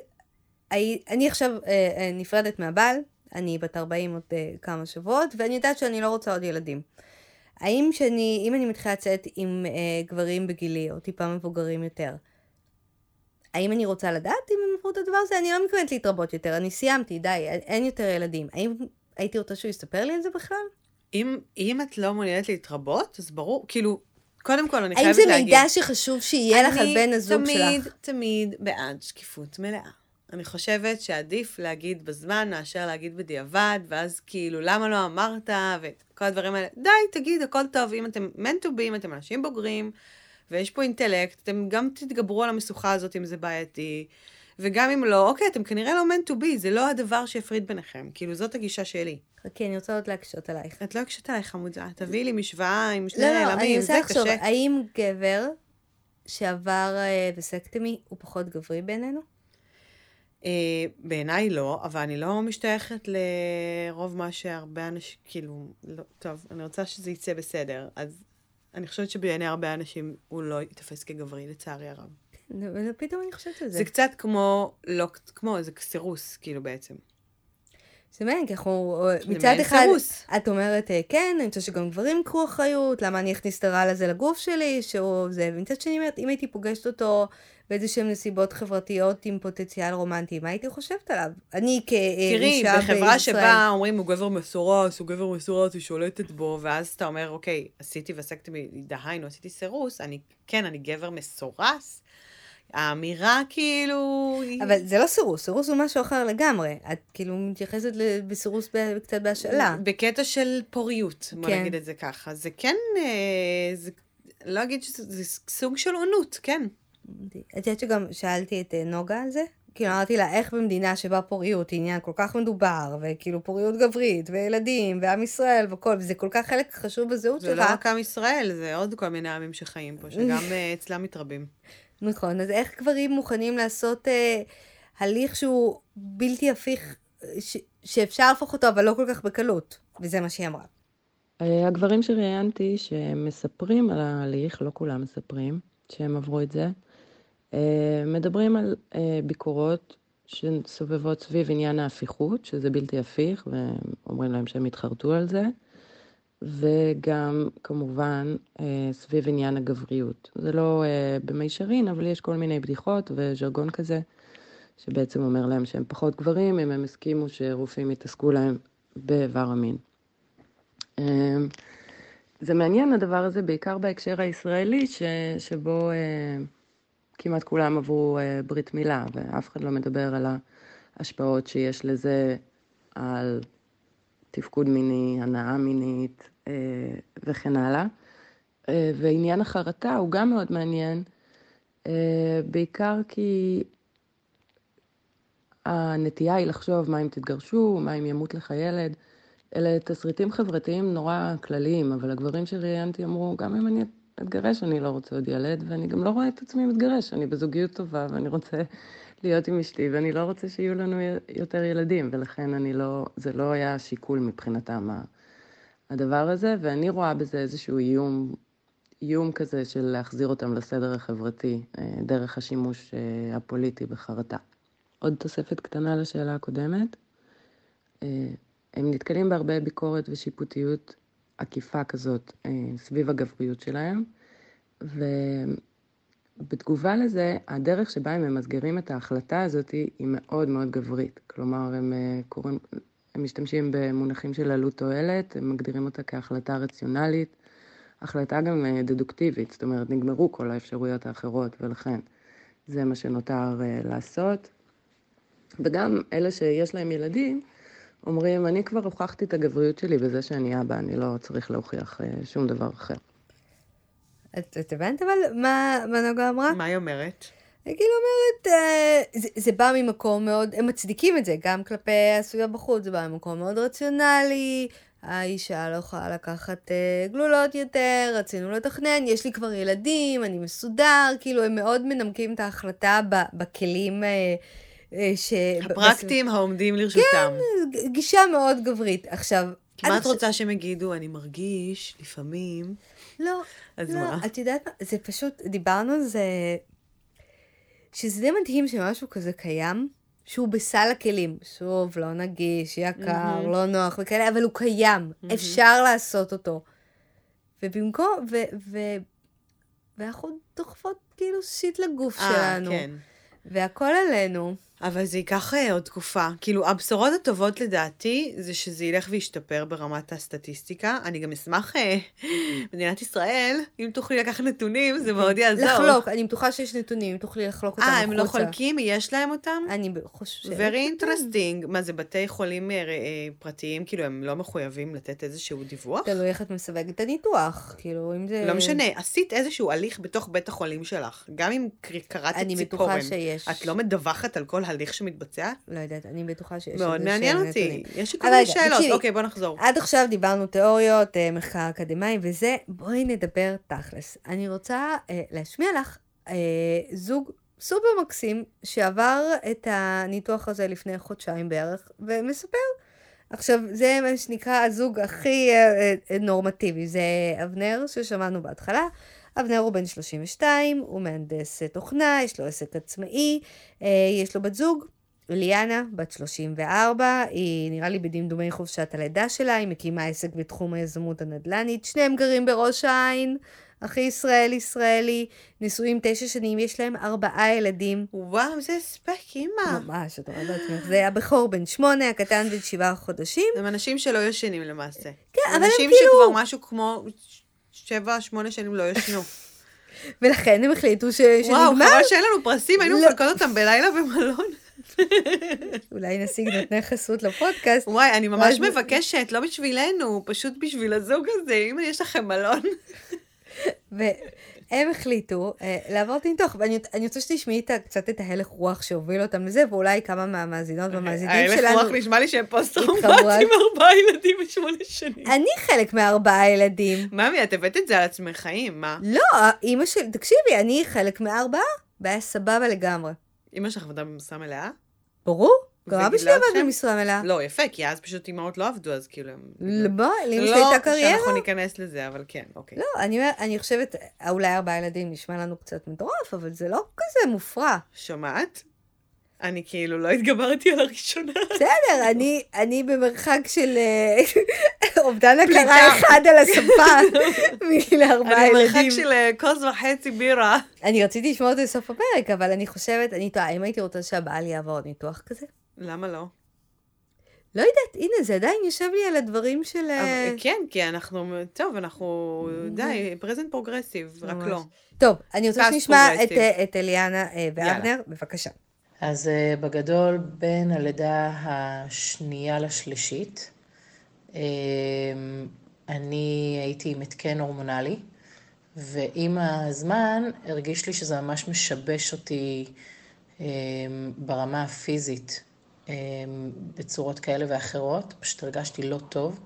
אני עכשיו אה, אה, נפרדת מהבעל, אני בת 40 עוד כמה שבועות, ואני יודעת שאני לא רוצה עוד ילדים. האם שאני, אם אני מתחילה לצאת עם אה, גברים בגילי, או טיפה מבוגרים יותר, האם אני רוצה לדעת אם הם עברו את הדבר הזה? אני לא מתכוונת להתרבות יותר, אני סיימתי, די, אין יותר ילדים. האם הייתי רוצה שהוא יספר לי על זה בכלל? אם, אם את לא מעוניינת להתרבות, אז ברור, כאילו, קודם כל אני האם חייבת זה להגיד... מידע שחשוב שיהיה לך על בן הזוג תמיד, שלך? תמיד, תמיד בעד שקיפות מלאה. אני חושבת שעדיף להגיד בזמן מאשר להגיד בדיעבד, ואז כאילו, למה לא אמרת, וכל הדברים האלה. די, תגיד, הכל טוב, אם אתם meant to be, אם אתם אנשים בוגרים, ויש פה אינטלקט, אתם גם תתגברו על המשוכה הזאת אם זה בעייתי, וגם אם לא, אוקיי, אתם כנראה לא meant to be, זה לא הדבר שיפריד ביניכם. כאילו, זאת הגישה שלי. חכי, אני רוצה עוד להקשות עלייך. את לא הקשת עליי חמודה, תביאי לי משוואה עם שני לא, לא, אני נעלמים, רוצה לחשוב. האם גבר שעבר אה, וסקטמי הוא פחות גברי בעינינו? אה, בעיניי לא, אבל אני לא משתייכת לרוב מה שהרבה אנשים, כאילו, לא, טוב, אני רוצה שזה יצא בסדר, אז אני חושבת שבעיני הרבה אנשים הוא לא ייתפס כגברי, לצערי הרב. ופתאום אני חושבת על זה. זה קצת כמו, לא, כמו, זה סירוס, כאילו בעצם. זה מעניין, כי אנחנו, אה, מצד אחד, סירוס. את אומרת, אה, כן, אני רוצה שגם גברים ייקחו אחריות, למה אני אכניס את הרעל הזה לגוף שלי, שהוא זה, ומצד שני, אם הייתי פוגשת אותו באיזה שהן נסיבות חברתיות עם פוטנציאל רומנטי, מה הייתי חושבת עליו? אני תראי, כאישה בחברה בישראל. שבה אומרים הוא גבר מסורס, הוא גבר מסורס, היא שולטת בו, ואז אתה אומר, אוקיי, עשיתי וסקתי, דהיינו, עשיתי סירוס, אני, כן, אני גבר מסורס. האמירה כאילו... אבל זה לא סירוס, סירוס הוא משהו אחר לגמרי. את כאילו מתייחסת בסירוס קצת בהשאלה. בקטע של פוריות, בוא כן. נגיד את זה ככה. זה כן, אה, זה, לא אגיד שזה זה סוג של עונות, כן. את יודעת שגם שאלתי את אה, נוגה על זה? כאילו אמרתי לה, איך במדינה שבה פוריות היא עניין כל כך מדובר, וכאילו פוריות גברית, וילדים, ועם ישראל, וכל, וזה כל כך חלק חשוב בזהות זה לא שלך. רק עם ישראל, זה עוד כל מיני עמים שחיים פה, שגם אה, אצלם מתרבים. נכון, אז איך גברים מוכנים לעשות אה, הליך שהוא בלתי הפיך, ש- שאפשר להפוך אותו, אבל לא כל כך בקלות, וזה מה שהיא אמרה. אה, הגברים שראיינתי שמספרים על ההליך, לא כולם מספרים שהם עברו את זה, אה, מדברים על אה, ביקורות שסובבות סביב עניין ההפיכות, שזה בלתי הפיך, ואומרים להם שהם התחרטו על זה, וגם כמובן אה, סביב עניין הגבריות. זה לא אה, במישרין, אבל יש כל מיני בדיחות וז'רגון כזה, שבעצם אומר להם שהם פחות גברים, אם הם הסכימו שרופאים יתעסקו להם באיבר המין. אמ, זה מעניין הדבר הזה, בעיקר בהקשר הישראלי, ש, שבו אה, כמעט כולם עברו אה, ברית מילה, ואף אחד לא מדבר על ההשפעות שיש לזה על תפקוד מיני, הנאה מינית אה, וכן הלאה. אה, ועניין החרטה הוא גם מאוד מעניין, אה, בעיקר כי הנטייה היא לחשוב מה אם תתגרשו, מה אם ימות לך ילד. אלה תסריטים חברתיים נורא כלליים, אבל הגברים שראיינתי אמרו, גם אם אני אתגרש, אני לא רוצה עוד ילד, ואני גם לא רואה את עצמי מתגרש, אני בזוגיות טובה, ואני רוצה להיות עם אשתי, ואני לא רוצה שיהיו לנו יותר ילדים, ולכן אני לא, זה לא היה שיקול מבחינתם, הדבר הזה, ואני רואה בזה איזשהו איום, איום כזה של להחזיר אותם לסדר החברתי, אה, דרך השימוש אה, הפוליטי בחרטה. עוד תוספת קטנה לשאלה הקודמת. אה, הם נתקלים בהרבה ביקורת ושיפוטיות עקיפה כזאת סביב הגבריות שלהם, ובתגובה לזה, הדרך שבה הם ממסגרים את ההחלטה הזאת היא מאוד מאוד גברית. כלומר, הם אה, קוראים, הם משתמשים במונחים של עלות תועלת, הם מגדירים אותה כהחלטה רציונלית, החלטה גם אה, דדוקטיבית, זאת אומרת, נגמרו כל האפשרויות האחרות, ולכן זה מה שנותר אה, לעשות. וגם אלה שיש להם ילדים, אומרים, אני כבר הוכחתי את הגבריות שלי בזה שאני אבא, אני לא צריך להוכיח שום דבר אחר. את, את הבנת אבל מה, מה נוגה אמרה? מה היא אומרת? כאילו אומרת, אה, זה, זה בא ממקום מאוד, הם מצדיקים את זה, גם כלפי הסביבה בחוץ, זה בא ממקום מאוד רציונלי, האישה לא יכולה לקחת אה, גלולות יותר, רצינו לתכנן, יש לי כבר ילדים, אני מסודר, כאילו הם מאוד מנמקים את ההחלטה ב, בכלים אה, אה, ש... הפרקטיים העומדים לרשותם. כן, גישה מאוד גברית. עכשיו... מה את רוצה שהם יגידו? אני מרגיש לפעמים... לא, אז לא, מה? את יודעת מה? זה פשוט, דיברנו על זה, שזה די מדהים שמשהו כזה קיים, שהוא בסל הכלים. שוב, לא נגיש, יקר, מהמם. לא נוח וכאלה, אבל הוא קיים, מהמם. אפשר לעשות אותו. ובמקום, ו... ו... ואנחנו דוחפות כאילו שיט לגוף אה, שלנו. כן. והכל עלינו. אבל זה ייקח אה, עוד תקופה. כאילו, הבשורות הטובות לדעתי, זה שזה ילך וישתפר ברמת הסטטיסטיקה. אני גם אשמח, אה, מדינת ישראל, אם תוכלי לקחת נתונים, זה מאוד יעזור. לחלוק, אני בטוחה שיש נתונים, אם תוכלי לחלוק אותם אה, הם לא החוצה. חולקים? יש להם אותם? אני חושבת. Very interesting. מה זה, בתי חולים אה, פרטיים, כאילו, הם לא מחויבים לתת איזשהו דיווח? תלוי איך את מסווגת את הניתוח, כאילו, אם זה... לא משנה, עשית איזשהו הליך בתוך בית החולים שלך. גם אם קר- קראת אני ציפורן, בטוחה שיש. את לא מדווחת על כל הליך שמתבצע? לא יודעת, אני בטוחה שיש... מאוד מעניין אותי. נתונים. יש לי כל מיני שאלות. תקשיבי. אוקיי, בוא נחזור. עד עכשיו דיברנו תיאוריות, אה, מחקר אקדמאי וזה, בואי נדבר תכלס. אני רוצה אה, להשמיע לך אה, זוג סופר מקסים שעבר את הניתוח הזה לפני חודשיים בערך, ומספר. עכשיו, זה מה שנקרא הזוג הכי אה, אה, נורמטיבי, זה אבנר ששמענו בהתחלה. אבנר הוא בן 32, הוא מהנדס תוכנה, יש לו עסק עצמאי, אה, יש לו בת זוג, ליאנה, בת 34, היא נראה לי בדמדומי חופשת הלידה שלה, היא מקימה עסק בתחום היזמות הנדל"נית, שניהם גרים בראש העין, אחי ישראל ישראלי, נשואים תשע שנים, יש להם ארבעה ילדים. וואו, זה הספק, אימא. ממש, את אומרת לעצמך, זה הבכור בן שמונה, הקטן בן שבעה חודשים. הם אנשים שלא ישנים למעשה. כן, אבל הם אנשים כאילו- שכבר משהו כמו שבע, שמונה שנים לא ישנו. ולכן הם החליטו ש... וואו, שנגמר. חבל שאין לנו פרסים, היינו לא. מחלקות אותם בלילה במלון. אולי נשיג נותני חסות לפודקאסט. וואי, אני ממש מבקשת, לא בשבילנו, פשוט בשביל הזוג הזה, אם יש לכם מלון. והם החליטו אה, לעבור את הניתוח, ואני אני רוצה שתשמעי קצת את ההלך רוח שהוביל אותם לזה, ואולי כמה מהמאזינות והמאזינים ההלך שלנו. רוח נשמע לי שהם פוסט התחברו טראומטיים, ארבעה ילדים בשמונה שנים. אני חלק מארבעה ילדים. ממי, את הבאת את זה על עצמך חיים, מה? לא, אימא שלי, תקשיבי, אני חלק מארבעה, והיה סבבה לגמרי. אמא שלך עבדה במשרה מלאה? ברור, גם אבא שלי עבד? במשרה מלאה. לא, יפה, כי אז פשוט אימהות לא עבדו, אז כאילו. לא, בוא, לאמא שלי לא הייתה קריירה. שאנחנו ניכנס לזה, אבל כן, אוקיי. לא, אני אני חושבת, אולי ארבעה ילדים נשמע לנו קצת מטורף, אבל זה לא כזה מופרע. שומעת? אני כאילו לא התגברתי על הראשונה. בסדר, אני, אני במרחק של אה, אובדן. הכרה אחד על הספה מלארבעה אני ילדים. מרחק של אה, כוס וחצי בירה. אני רציתי לשמוע אותו לסוף הפרק, אבל אני חושבת, אני טועה, אם הייתי רוצה שהבעל יעבור ניתוח כזה? למה לא? לא יודעת, הנה, זה עדיין יושב לי על הדברים של... אה, אבל כן, כי אנחנו, טוב, אנחנו, די, present progressive, רק. לא. טוב, אני רוצה שנשמע את. אה, את אליאנה אה, ואבנר, יאללה. בבקשה. אז בגדול, בין הלידה השנייה לשלישית, אה, אני הייתי עם התקן הורמונלי, ועם הזמן הרגיש לי שזה ממש משבש אותי אה, ברמה הפיזית בצורות כאלה ואחרות, פשוט הרגשתי לא טוב.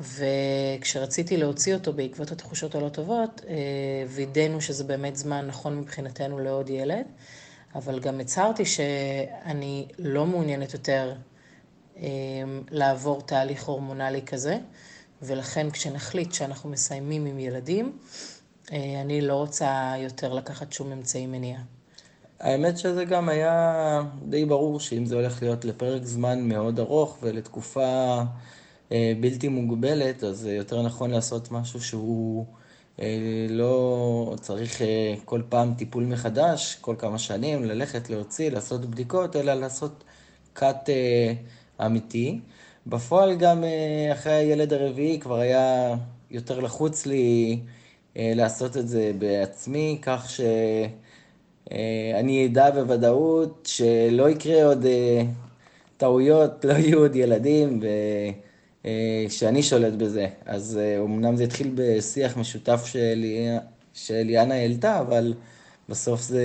וכשרציתי להוציא אותו בעקבות התחושות הלא טובות, אה, וידאנו שזה באמת זמן נכון מבחינתנו לעוד ילד, אבל גם הצהרתי שאני לא מעוניינת יותר אה, לעבור תהליך הורמונלי כזה, ולכן כשנחליט שאנחנו מסיימים עם ילדים, אה, אני לא רוצה יותר לקחת שום אמצעי מניעה. האמת שזה גם היה די ברור שאם זה הולך להיות לפרק זמן מאוד ארוך ולתקופה אה, בלתי מוגבלת, אז אה, יותר נכון לעשות משהו שהוא אה, לא צריך אה, כל פעם טיפול מחדש, כל כמה שנים, ללכת, להוציא, לעשות בדיקות, אלא לעשות cut אה, אמיתי. בפועל גם אה, אחרי הילד הרביעי כבר היה יותר לחוץ לי אה, לעשות את זה בעצמי, כך ש... אה, אני אדע בוודאות שלא יקרה עוד אה, טעויות, לא יהיו עוד ילדים, ושאני שולט בזה. אז אה, אמנם זה התחיל בשיח משותף שלי- העלתה, אבל בסוף זה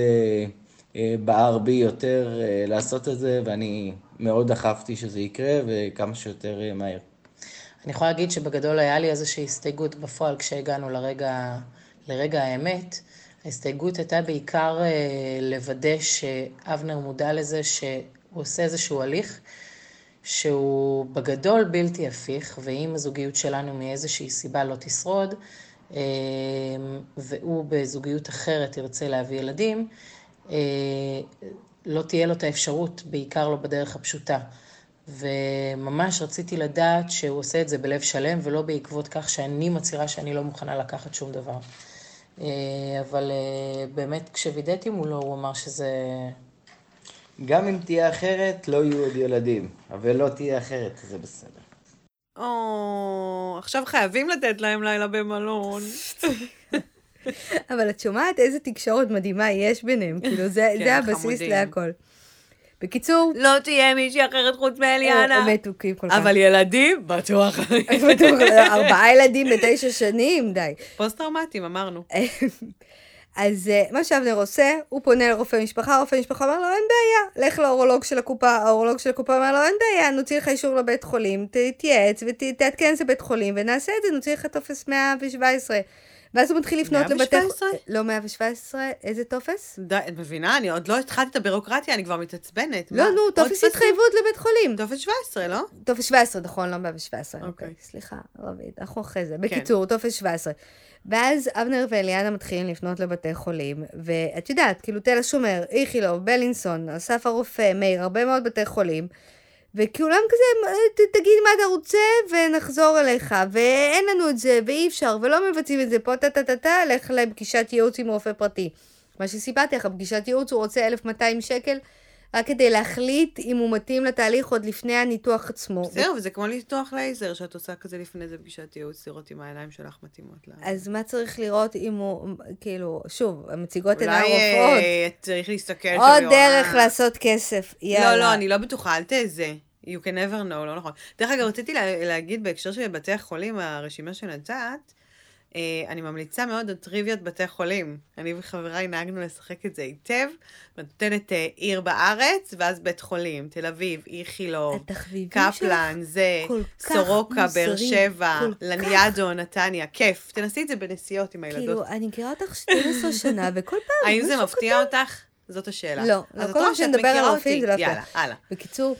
אה, בער בי יותר אה, לעשות את זה, ואני מאוד דחפתי שזה יקרה, וכמה שיותר אה, מהר. אני יכולה להגיד שבגדול היה לי איזושהי הסתייגות בפועל כשהגענו לרגע, לרגע האמת. ההסתייגות הייתה בעיקר לוודא שאבנר מודע לזה שהוא עושה איזשהו הליך שהוא בגדול בלתי הפיך, ואם הזוגיות שלנו מאיזושהי סיבה לא תשרוד, והוא בזוגיות אחרת ירצה להביא ילדים, אה, לא תהיה לו את האפשרות, בעיקר לא בדרך הפשוטה. וממש רציתי לדעת שהוא עושה את זה בלב שלם, ולא בעקבות כך שאני מצהירה שאני לא מוכנה לקחת שום דבר. אה, אבל אה, באמת, כשווידאתי מולו, הוא אמר שזה... גם אם תהיה אחרת, לא יהיו עוד ילדים. אבל לא תהיה אחרת, זה בסדר. או, עכשיו חייבים לתת להם לילה במלון. אבל את שומעת איזה תקשורת מדהימה יש ביניהם, כאילו זה, כן, זה הבסיס להכל. בקיצור... לא תהיה מישהי אחרת חוץ מאליאנה. הם מתוקים כל כך. אבל ילדים, בטוח. ארבעה ילדים בתשע שנים, די. פוסט-טראומטיים, אמרנו. אז אה, מה שאבנר עושה, הוא פונה לרופא משפחה, רופא משפחה אומר לו, אין בעיה, לך לאורולוג של הקופה, האורולוג של הקופה אומר לו, אין בעיה, נוציא לך אישור לבית חולים, תתייעץ ותעדכן את זה בית חולים, ונעשה את זה, נוציא לך טופס 117. ואז הוא מתחיל לפנות לבתי... 117? לא 117, איזה טופס? די, את מבינה? אני עוד לא התחלתי את הבירוקרטיה, אני כבר מתעצבנת. לא, נו, טופס התחייבות לבית חולים. טופס 17, לא? טופס 17, נכון, לא 117. אוקיי. אוקיי. סליחה, רבית, אנחנו אחרי זה. בקיצור, טופס 17. ואז אבנר ואליאנה מתחילים לפנות לבתי חולים, ואת יודעת, כאילו תל השומר, איכילוב, בלינסון, אסף הרופא, מאיר, הרבה מאוד בתי חולים. וכולם כזה, תגיד מה אתה רוצה ונחזור אליך, ואין לנו את זה, ואי אפשר, ולא מבצעים את זה פה, טה-טה-טה-טה, לך לפגישת ייעוץ עם רופא פרטי. מה שסיפרתי לך, פגישת ייעוץ הוא רוצה 1,200 שקל, רק כדי להחליט אם הוא מתאים לתהליך עוד לפני הניתוח עצמו. בסדר, וזה כמו ניתוח לייזר, שאת עושה כזה לפני זה פגישת ייעוץ, לראות אם העיניים שלך מתאימות לה. אז מה צריך לראות אם הוא, כאילו, שוב, המציגות אינן רופאות. אולי צריך להסתכל עוד דרך לעשות כסף, יאללה. לא, לא, אני לא בטוחה, אל תזה. You can never know, לא נכון. דרך אגב, רציתי לה, להגיד בהקשר של בתי החולים, הרשימה שנתת, אה, אני ממליצה מאוד על טריוויות בתי חולים. אני וחבריי נהגנו לשחק את זה היטב. נותנת אה, עיר בארץ, ואז בית חולים, תל אביב, איכילוב, קפלן, זה, סורוקה, באר שבע, לניאדו, נתניה. כיף. תנסי את זה בנסיעות עם הילדות. כאילו, אני מכירה אותך 12 שנה, וכל פעם... האם זה מפתיע אותך? זאת השאלה. לא, לא, כל פעם שנדבר על רופאים זה לא יאללה, הלאה. בקיצור,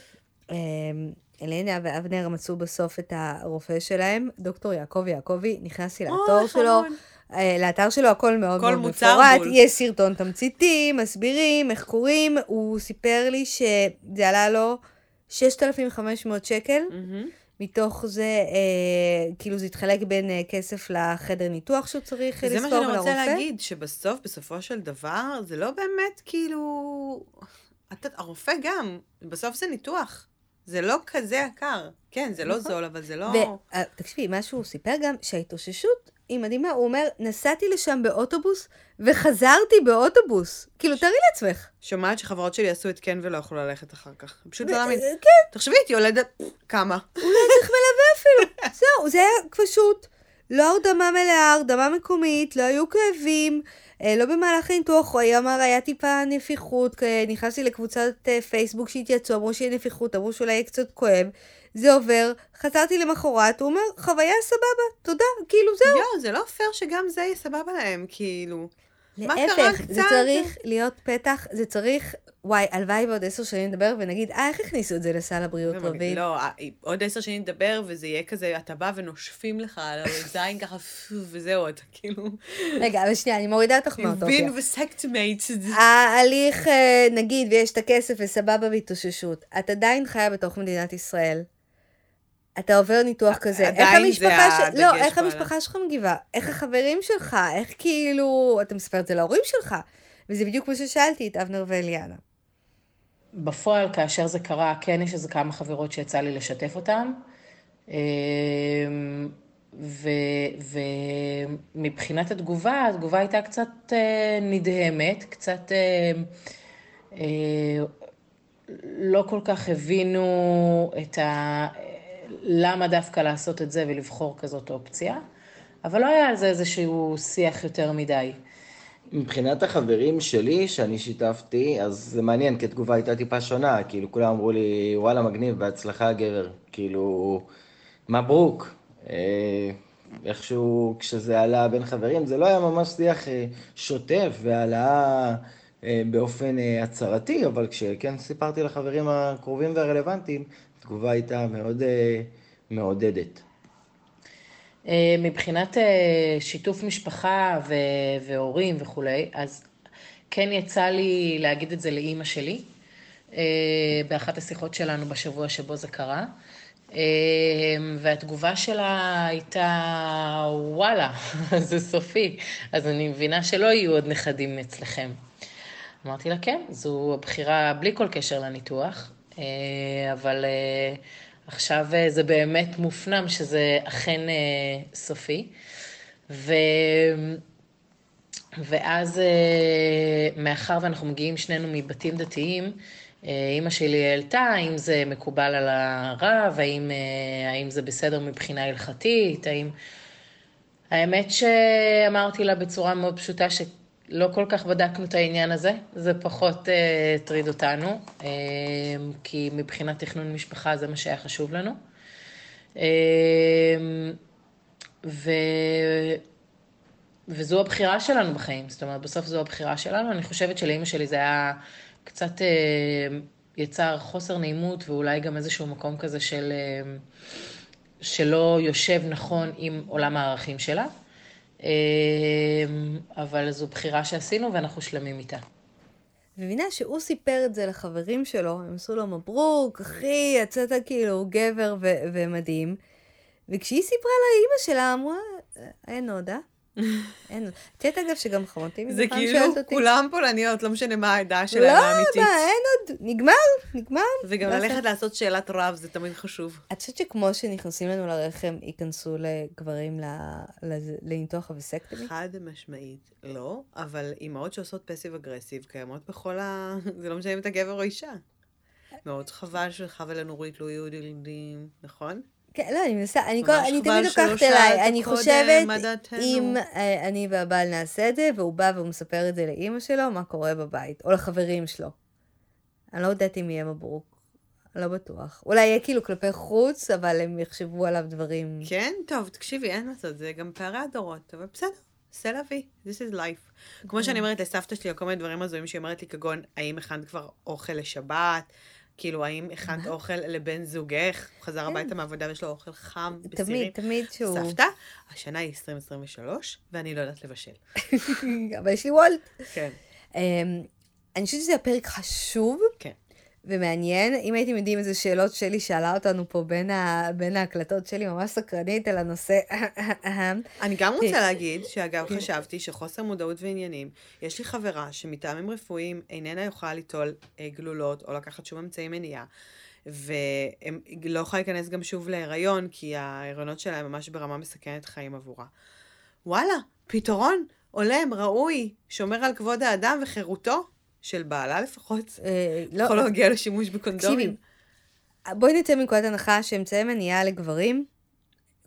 אלינה ואבנר מצאו בסוף את הרופא שלהם, דוקטור יעקב יעקבי, נכנסתי לאתר שלו. אה, לאתר שלו הכל מאוד מאוד מפורט, יש סרטון תמציתי, מסבירים איך קוראים, הוא סיפר לי שזה עלה לו 6,500 שקל, מתוך זה, אה, כאילו זה התחלק בין אה, כסף לחדר ניתוח שהוא צריך לספור ולרופא. זה מה שאני רוצה להגיד, שבסוף, בסופו של דבר, זה לא באמת כאילו... את, הרופא גם, בסוף זה ניתוח. זה לא כזה יקר. כן, זה לא נכון. זול, אבל זה לא... ותקשיבי, מה שהוא סיפר גם, שההתאוששות היא מדהימה. הוא אומר, נסעתי לשם באוטובוס וחזרתי באוטובוס. כאילו, תארי לעצמך. שומעת שחברות שלי עשו את כן ולא יכלו ללכת אחר כך. פשוט לא להאמין. כן. תחשבי, את יולדת כמה. אולי צריך מלווה אפילו. זהו, זה היה פשוט. לא הרדמה מלאה, הרדמה מקומית, לא היו כאבים. אה, לא במהלך הניתוח, הוא אמר, היה טיפה נפיחות, נכנסתי לקבוצת אה, פייסבוק שהתייצאו, אמרו שיהיה נפיחות, אמרו שאולי יהיה קצת כואב, זה עובר, חזרתי למחרת, הוא אומר, חוויה סבבה, תודה, כאילו זהו. יואו, זה לא פייר שגם זה יהיה סבבה להם, כאילו. להפך, זה צריך להיות פתח, זה צריך, וואי, הלוואי בעוד עשר שנים נדבר ונגיד, אה, איך הכניסו את זה לסל הבריאות רביד? לא, אה, עוד עשר שנים נדבר וזה יהיה כזה, אתה בא ונושפים לך על הזין ככה, וזהו, אתה כאילו... רגע, אבל שנייה, אני מורידה אותך מהאוטופיה. You've been vasectomated. ההליך, אה, נגיד, ויש את הכסף וסבבה והתאוששות, את עדיין חיה בתוך מדינת ישראל. אתה עובר ניתוח כזה, איך המשפחה, ש... לא, איך המשפחה שלך מגיבה, איך החברים שלך, איך כאילו, אתה מספר את זה להורים שלך, וזה בדיוק כמו ששאלתי את אבנר ואליאנה. בפועל, כאשר זה קרה, כן יש איזה כמה חברות שיצא לי לשתף אותן, אמ, ומבחינת התגובה, התגובה הייתה קצת אה, נדהמת, קצת אה, אה, לא כל כך הבינו את ה... למה דווקא לעשות את זה ולבחור כזאת אופציה, אבל לא היה על זה איזשהו שיח יותר מדי. מבחינת החברים שלי, שאני שיתפתי, אז זה מעניין, כי התגובה הייתה טיפה שונה, כאילו כולם אמרו לי, וואלה, מגניב, בהצלחה גבר, כאילו, מברוק. אה, איכשהו, כשזה עלה בין חברים, זה לא היה ממש שיח אה, שוטף והעלאה אה, באופן הצהרתי, אבל כשכן סיפרתי לחברים הקרובים והרלוונטיים, התגובה הייתה מאוד מעודדת. אה, מבחינת אה, שיתוף משפחה ו- והורים וכולי, אז כן יצא לי להגיד את זה לאימא שלי, אה, באחת השיחות שלנו בשבוע שבו זה קרה. והתגובה שלה הייתה, וואלה, זה סופי, אז אני מבינה שלא יהיו עוד נכדים אצלכם. אמרתי לה, כן, זו הבחירה בלי כל קשר לניתוח, אבל עכשיו אה, זה באמת מופנם שזה אכן אה, סופי. ו... ואז, אה, מאחר ואנחנו מגיעים שנינו מבתים דתיים, אימא שלי העלתה האם זה מקובל על הרב, האם, האם זה בסדר מבחינה הלכתית, האם... האמת שאמרתי לה בצורה מאוד פשוטה ש... לא כל כך בדקנו את העניין הזה, זה פחות uh, הטריד אותנו, uh, כי מבחינת תכנון משפחה זה מה שהיה חשוב לנו. Uh, ו... וזו הבחירה שלנו בחיים, זאת אומרת, בסוף זו הבחירה שלנו. אני חושבת שלאימא שלי זה היה קצת uh, יצר חוסר נעימות ואולי גם איזשהו מקום כזה של... uh, שלא יושב נכון עם עולם הערכים שלה. אמ, אבל זו בחירה שעשינו ואנחנו שלמים איתה. מבינה שהוא סיפר את זה לחברים שלו, הם עשו לו מברוק, אחי, יצאת כאילו גבר ו- ומדהים. וכשהיא סיפרה לאימא שלה, אמרה, אין עוד, אה? אין. את יודעת אגב שגם חמותי מזה פעם שואלת אותי. זה כאילו כולם פולניות, לא משנה מה העדה שלהם האמיתית. לא, מה, אין עוד, נגמר, נגמר. וגם ללכת לעשות שאלת רב זה תמיד חשוב. את חושבת שכמו שנכנסים לנו לרחם, ייכנסו לגברים לניתוח הווסקטומי? חד משמעית, לא, אבל אימהות שעושות פסיב אגרסיב קיימות בכל ה... זה לא משנה אם אתה גבר או אישה. מאוד חבל שלך ולנורית לא יהיו ילדים, נכון? כן, לא, אני מנסה, אני, כל, אני תמיד לוקחת אליי, אני חושבת, אם אה, אני והבעל נעשה את זה, והוא בא והוא מספר את זה לאימא שלו, מה קורה בבית, או לחברים שלו. אני לא יודעת אם יהיה מברוק, לא בטוח. אולי יהיה כאילו כלפי חוץ, אבל הם יחשבו עליו דברים... כן, טוב, תקשיבי, אין לעשות, זה גם פערי הדורות, אבל בסדר. סלאבי, this is life. כמו שאני אומרת לסבתא שלי, או כל מיני דברים הזויים שהיא אומרת לי, כגון, האם הכנת כבר אוכל לשבת? כאילו, האם הכנת אוכל לבן זוגך? הוא חזר כן. הביתה מהעבודה ויש לו אוכל חם בסירים? תמיד, תמיד שהוא... סבתא, השנה היא 2023, ואני לא יודעת לבשל. אבל יש לי וולט. כן. אמ, אני חושבת שזה הפרק חשוב. כן. ומעניין. אם הייתם יודעים איזה שאלות שלי שאלה אותנו פה בין, ה... בין ההקלטות שלי, ממש סקרנית על הנושא. אני גם רוצה להגיד, שאגב, כן. חשבתי שחוסר מודעות ועניינים, יש לי חברה שמטעמים רפואיים איננה יכולה ליטול אה, גלולות או לקחת שום אמצעי מניעה. והיא לא יכולה להיכנס גם שוב להיריון, כי ההיריונות שלה ממש ברמה מסכנת חיים עבורה. וואלה, פתרון, הולם, ראוי, שומר על כבוד האדם וחירותו, של בעלה לפחות, אה, לא, יכול להגיע לשימוש בקונדומים. בואי נצא מנקודת הנחה שאמצעי מניעה לגברים,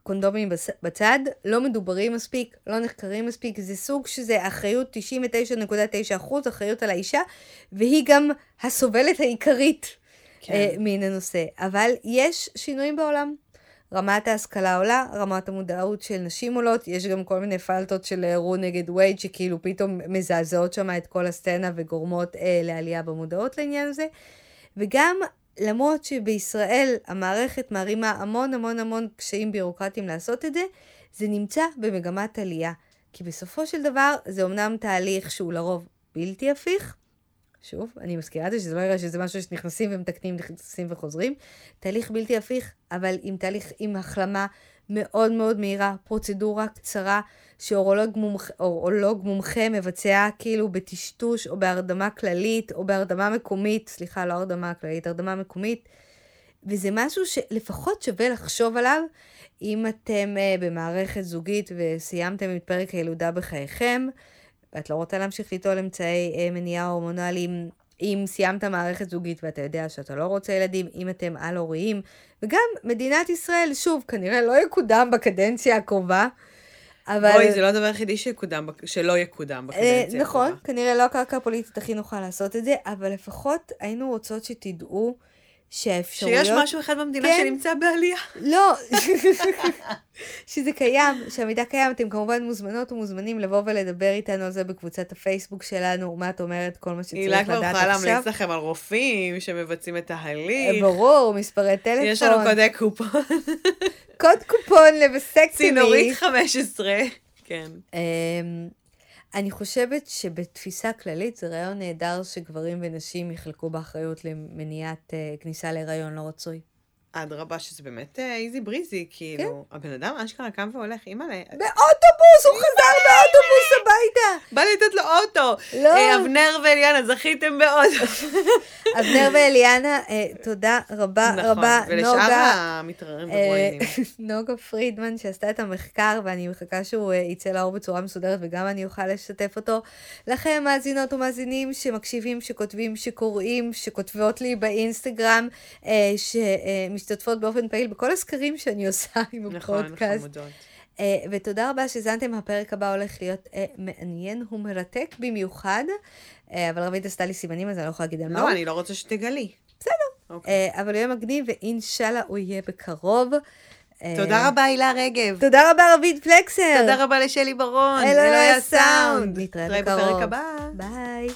קונדומים בצד, לא מדוברים מספיק, לא נחקרים מספיק, זה סוג שזה אחריות 99.9 אחוז, אחריות על האישה, והיא גם הסובלת העיקרית כן. אה, מן הנושא. אבל יש שינויים בעולם. רמת ההשכלה עולה, רמת המודעות של נשים עולות, יש גם כל מיני פלטות של רו נגד וייד, שכאילו פתאום מזעזעות שם את כל הסצנה וגורמות אה, לעלייה במודעות לעניין הזה. וגם למרות שבישראל המערכת מערימה המון המון המון קשיים בירוקרטיים לעשות את זה, זה נמצא במגמת עלייה. כי בסופו של דבר זה אמנם תהליך שהוא לרוב בלתי הפיך, שוב, אני מזכירה את זה, שזה לא יראה שזה משהו שנכנסים ומתקנים, נכנסים וחוזרים. תהליך בלתי הפיך, אבל עם תהליך, עם החלמה מאוד מאוד מהירה, פרוצדורה קצרה, שאורולוג מומח, מומחה מבצע כאילו בטשטוש או בהרדמה כללית, או בהרדמה מקומית, סליחה, לא הרדמה כללית, הרדמה מקומית. וזה משהו שלפחות שווה לחשוב עליו, אם אתם uh, במערכת זוגית וסיימתם את פרק הילודה בחייכם. ואת לא רוצה להמשיך ליטול אמצעי אה, מניעה הורמונליים, אם סיימת מערכת זוגית ואתה יודע שאתה לא רוצה ילדים, אם אתם על-הוריים, וגם מדינת ישראל, שוב, כנראה לא יקודם בקדנציה הקרובה, אבל... בואי, זה לא הדבר היחידי שיקודם שלא יקודם אה, בקדנציה נכון, הקרובה. כנראה לא הקרקע הפוליטית הכי נוחה לעשות את זה, אבל לפחות היינו רוצות שתדעו שהאפשרויות... שיש משהו אחד במדינה כן. שנמצא בעלייה. לא, שזה קיים, שהמידע קיים, אתם כמובן מוזמנות ומוזמנים לבוא ולדבר איתנו על זה בקבוצת הפייסבוק שלנו, מה את אומרת, כל מה הילה שצריך כבר לדעת יכולה עכשיו. להמליץ לכם על רופאים שמבצעים את אה, ההליך. ברור, מספרי טלפון, יש לנו קודי קופון. קוד קופון לבסקטומי. צינורית 15. כן. אני חושבת שבתפיסה כללית זה רעיון נהדר שגברים ונשים יחלקו באחריות למניעת אה, כניסה להיריון לא רצוי. אדרבה, שזה באמת איזי בריזי, כאילו, הבן אדם אשכרה קם והולך, אימא'לה. באוטובוס, הוא חזר באוטובוס הביתה. בא לתת לו אוטו. לא. אה, אבנר ואליאנה, זכיתם באוטו. אבנר ואליאנה, אה, תודה רבה נכון, רבה, ולשאר נוגה. המתררים אה, ומרואיינים. נוגה פרידמן שעשתה את המחקר ואני מחכה שהוא אה, יצא לאור בצורה מסודרת וגם אני אוכל לשתף אותו. לכם מאזינות ומאזינים שמקשיבים, שכותבים, שקוראים, שכותבות לי באינסטגרם, אה, שמשתתפות באופן פעיל בכל הסקרים שאני עושה עם נכון, הפודקאסט. חמודות. אה, ותודה רבה שהאזנתם, הפרק הבא הולך להיות אה, מעניין ומרתק במיוחד, אה, אבל רבית עשתה לי סימנים אז אני לא יכולה להגיד על מה הוא. לא, אני לא רוצה שתגלי. בסדר. אוקיי. אה, אבל הוא יהיה מגניב ואינשאללה הוא יהיה בקרוב. תודה רבה, הילה רגב. תודה רבה רביד פלקסר. תודה רבה לשלי ברון. אלוהי הסאונד. נתראה נתראה בקרוב. בפרק הבא. ביי.